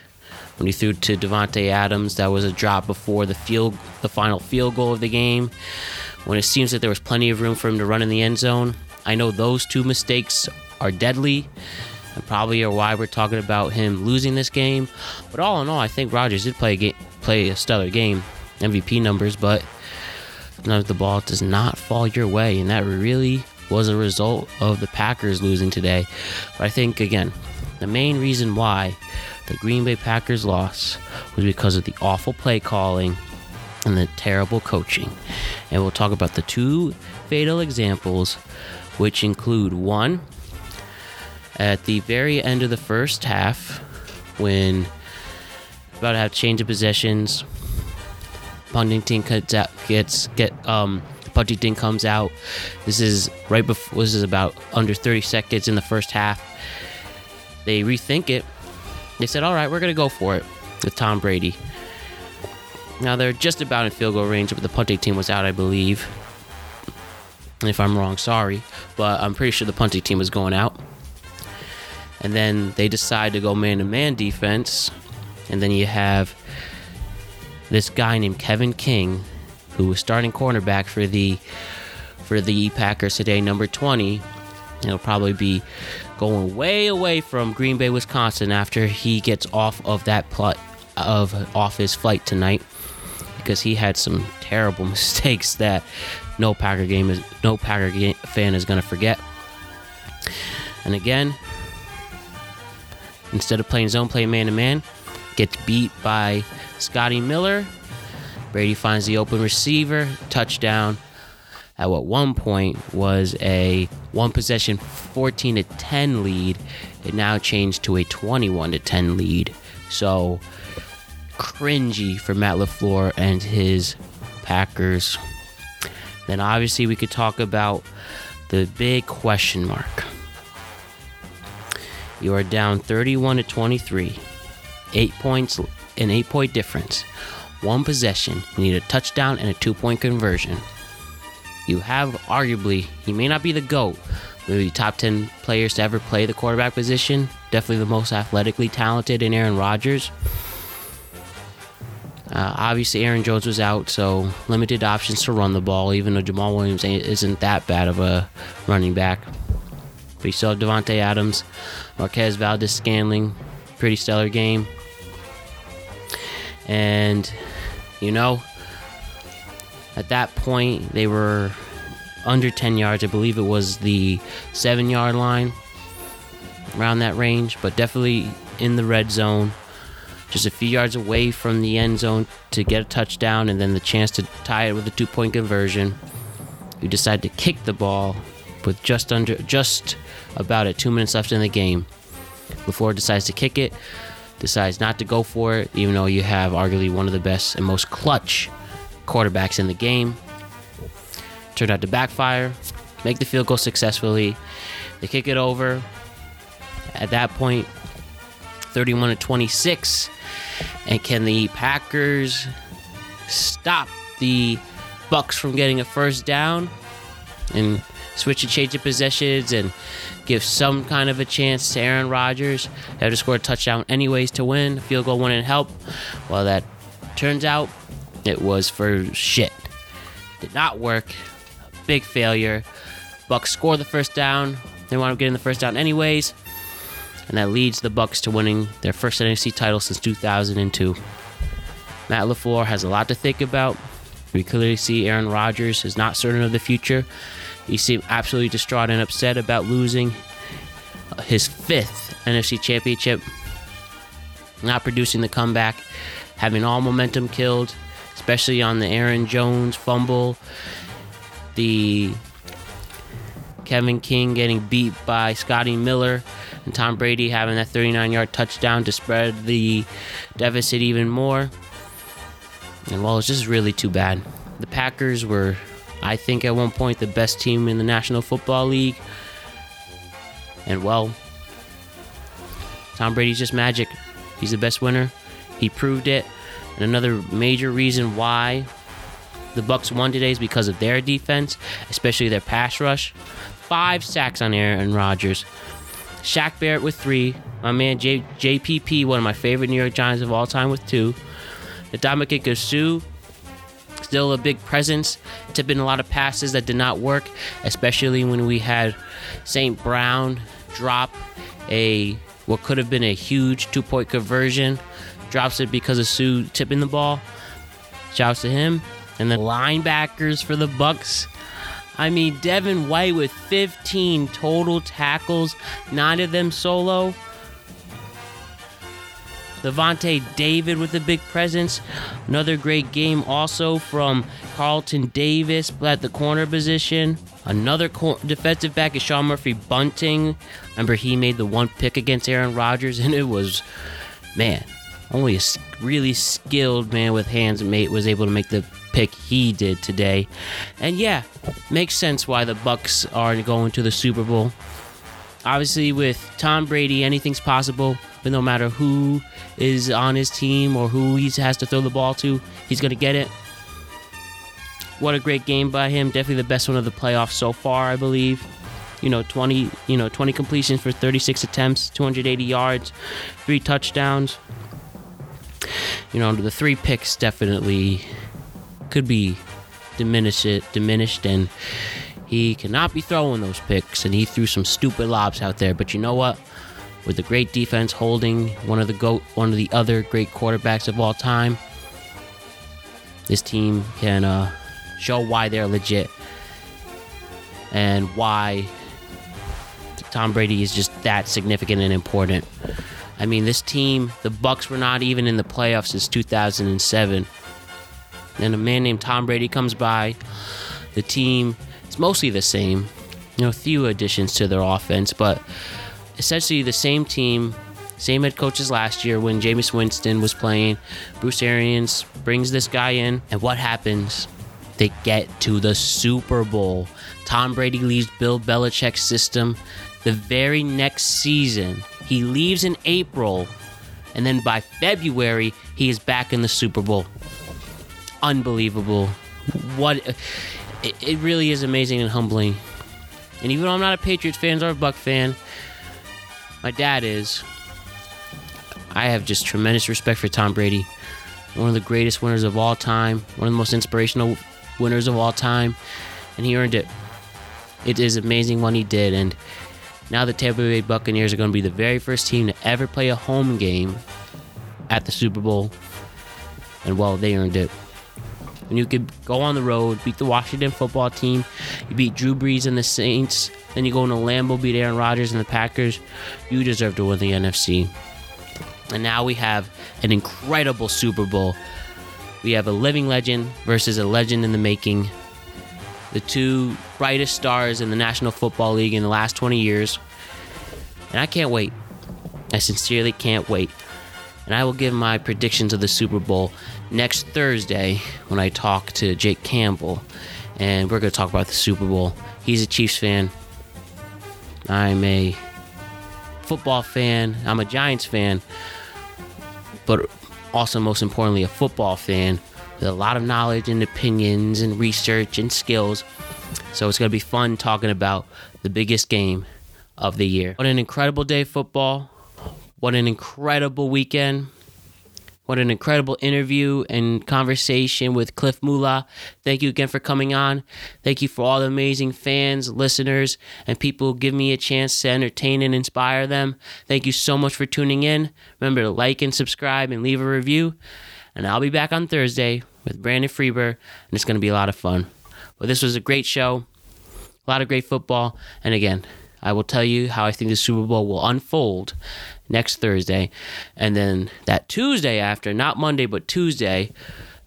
when he threw to Davante Adams. That was a drop before the field, the final field goal of the game. When it seems that there was plenty of room for him to run in the end zone. I know those two mistakes are deadly and probably are why we're talking about him losing this game. But all in all, I think Rodgers did play a game, play a stellar game, MVP numbers, but sometimes the ball does not fall your way, and that really was a result of the Packers losing today. But I think again, the main reason why the Green Bay Packers lost was because of the awful play calling and the terrible coaching. And we'll talk about the two fatal examples, which include one, at the very end of the first half, when about to have change of possessions, punting team gets out, gets get um punting team comes out. This is right before. This is about under 30 seconds in the first half. They rethink it. They said, "All right, we're gonna go for it with Tom Brady." Now they're just about in field goal range, but the punting team was out, I believe. If I'm wrong, sorry, but I'm pretty sure the punting team was going out and then they decide to go man-to-man defense, and then you have this guy named Kevin King, who was starting cornerback for the for the Packers today, number 20. He'll probably be going way away from Green Bay, Wisconsin after he gets off of that plot of off his flight tonight because he had some terrible mistakes that no Packer game is no Packer fan is going to forget. And again, Instead of playing zone play man to man, gets beat by Scotty Miller. Brady finds the open receiver, touchdown. At what one point was a one possession 14 to 10 lead, it now changed to a 21 to 10 lead. So cringy for Matt LaFleur and his Packers. Then obviously we could talk about the big question mark. You are down 31 to 23. Eight points, an eight point difference. One possession. You need a touchdown and a two point conversion. You have arguably, he may not be the GOAT, maybe top 10 players to ever play the quarterback position. Definitely the most athletically talented in Aaron Rodgers. Uh, obviously, Aaron Jones was out, so limited options to run the ball, even though Jamaal Williams isn't that bad of a running back. But you still have Davante Adams, Marquez Valdes-Scantling, pretty stellar game. And, you know, at that point, they were under 10 yards. I believe it was the seven yard line, around that range, but definitely in the red zone. Just a few yards away from the end zone to get a touchdown and then the chance to tie it with a two point conversion. You decide to kick the ball with just under, just about it, two minutes left in the game. LaFleur decides to kick it, decides not to go for it, even though you have arguably one of the best and most clutch quarterbacks in the game. Turned out to backfire, make the field goal successfully. They kick it over. At that point, 31 to 26. And can the Packers stop the Bucks from getting a first down and switch and change of possessions and give some kind of a chance to Aaron Rodgers. They have to score a touchdown anyways to win. Field goal wouldn't help. Well, that turns out it was for shit. Did not work. Big failure. Bucks score the first down. They wound up getting the first down anyways. and that leads the Bucks to winning their first NFC title since 2002. Matt LaFleur has a lot to think about. We clearly see Aaron Rodgers is not certain of the future. He seemed absolutely distraught and upset about losing his fifth NFC championship, not producing the comeback, having all momentum killed, especially on the Aaron Jones fumble, the Kevin King getting beat by Scotty Miller, and Tom Brady having that 39 yard touchdown to spread the deficit even more. And well, it's just really too bad. The Packers were, I think, at one point the best team in the National Football League. And well, Tom Brady's just magic. He's the best winner. He proved it. And another major reason why the Bucks won today is because of their defense, especially their pass rush. Five sacks on Aaron Rodgers. Shaq Barrett with three. My man J- JPP, one of my favorite New York Giants of all time, with two. Ndamukong Suh, still a big presence, tipping a lot of passes that did not work, especially when we had St. Brown drop a what could have been a huge two point conversion. Drops it because of Suh tipping the ball. Shouts to him. And the linebackers for the Bucks. I mean, Devin White with 15 total tackles, nine of them solo. Lavonte David with a big presence. Another great game also from Carlton Davis at the corner position. Another cor- defensive back is Sean Murphy Bunting. Remember, he made the one pick against Aaron Rodgers, and it was, man, only a really skilled man with hands mate was able to make the pick he did today. And yeah, makes sense why the Bucks are going to the Super Bowl. Obviously, with Tom Brady, anything's possible. But no matter who is on his team or who he has to throw the ball to, he's going to get it. What a great game by him. Definitely the best one of the playoffs so far, I believe. You know, 20, you know, 20 completions for 36 attempts, 280 yards, three touchdowns. You know, the three picks definitely could be diminished diminished and he cannot be throwing those picks and he threw some stupid lobs out there, but you know what? with a great defense holding one of the goat one of the other great quarterbacks of all time this team can uh, show why they're legit and why Tom Brady is just that significant and important. I mean, this team, the Bucks were not even in the playoffs since 2007. And a man named Tom Brady comes by. The team is mostly the same. You know, few additions to their offense, but essentially the same team, same head coach as last year when Jameis Winston was playing. Bruce Arians brings this guy in, and what happens? They get to the Super Bowl. Tom Brady leaves Bill Belichick's system. The very next season, he leaves in April, and then by February, he is back in the Super Bowl. Unbelievable. What it, it really is amazing and humbling. And even though I'm not a Patriots fan or a Buck fan, my dad is. I have just tremendous respect for Tom Brady, one of the greatest winners of all time, one of the most inspirational winners of all time, and he earned it. It is amazing what he did, and now the Tampa Bay Buccaneers are going to be the very first team to ever play a home game at the Super Bowl, and well, they earned it. When you could go on the road, beat the Washington football team, you beat Drew Brees and the Saints, then you go into Lambeau, beat Aaron Rodgers and the Packers, you deserve to win the NFC. And now we have an incredible Super Bowl. We have a living legend versus a legend in the making. The two brightest stars in the National Football League in the last 20 years. And I can't wait. I sincerely can't wait. And I will give my predictions of the Super Bowl next Thursday when I talk to Jake Campbell. And we're going to talk about the Super Bowl. He's a Chiefs fan. I'm a football fan. I'm a Giants fan. But also, most importantly, a football fan with a lot of knowledge and opinions and research and skills. So it's going to be fun talking about the biggest game of the year. What an incredible day football. What an incredible weekend. What an incredible interview and conversation with Cliff Mula. Thank you again for coming on. Thank you for all the amazing fans, listeners, and people who give me a chance to entertain and inspire them. Thank you so much for tuning in. Remember to like and subscribe and leave a review. And I'll be back on Thursday with Brandon Freeber, and it's going to be a lot of fun. But this was a great show, a lot of great football, and again, I will tell you how I think the Super Bowl will unfold next Thursday. And then that Tuesday after, not Monday, but Tuesday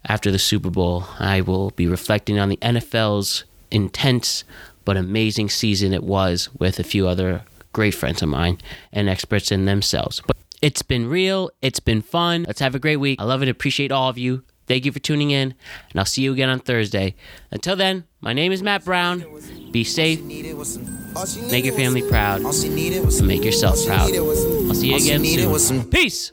after the Super Bowl, I will be reflecting on the NFL's intense but amazing season it was with a few other great friends of mine and experts in themselves. But it's been real, it's been fun. Let's have a great week. I love it, appreciate all of you. Thank you for tuning in, and I'll see you again on Thursday. Until then, my name is Matt Brown. Be safe, make your family proud, and make yourself proud. I'll see you again soon. Peace.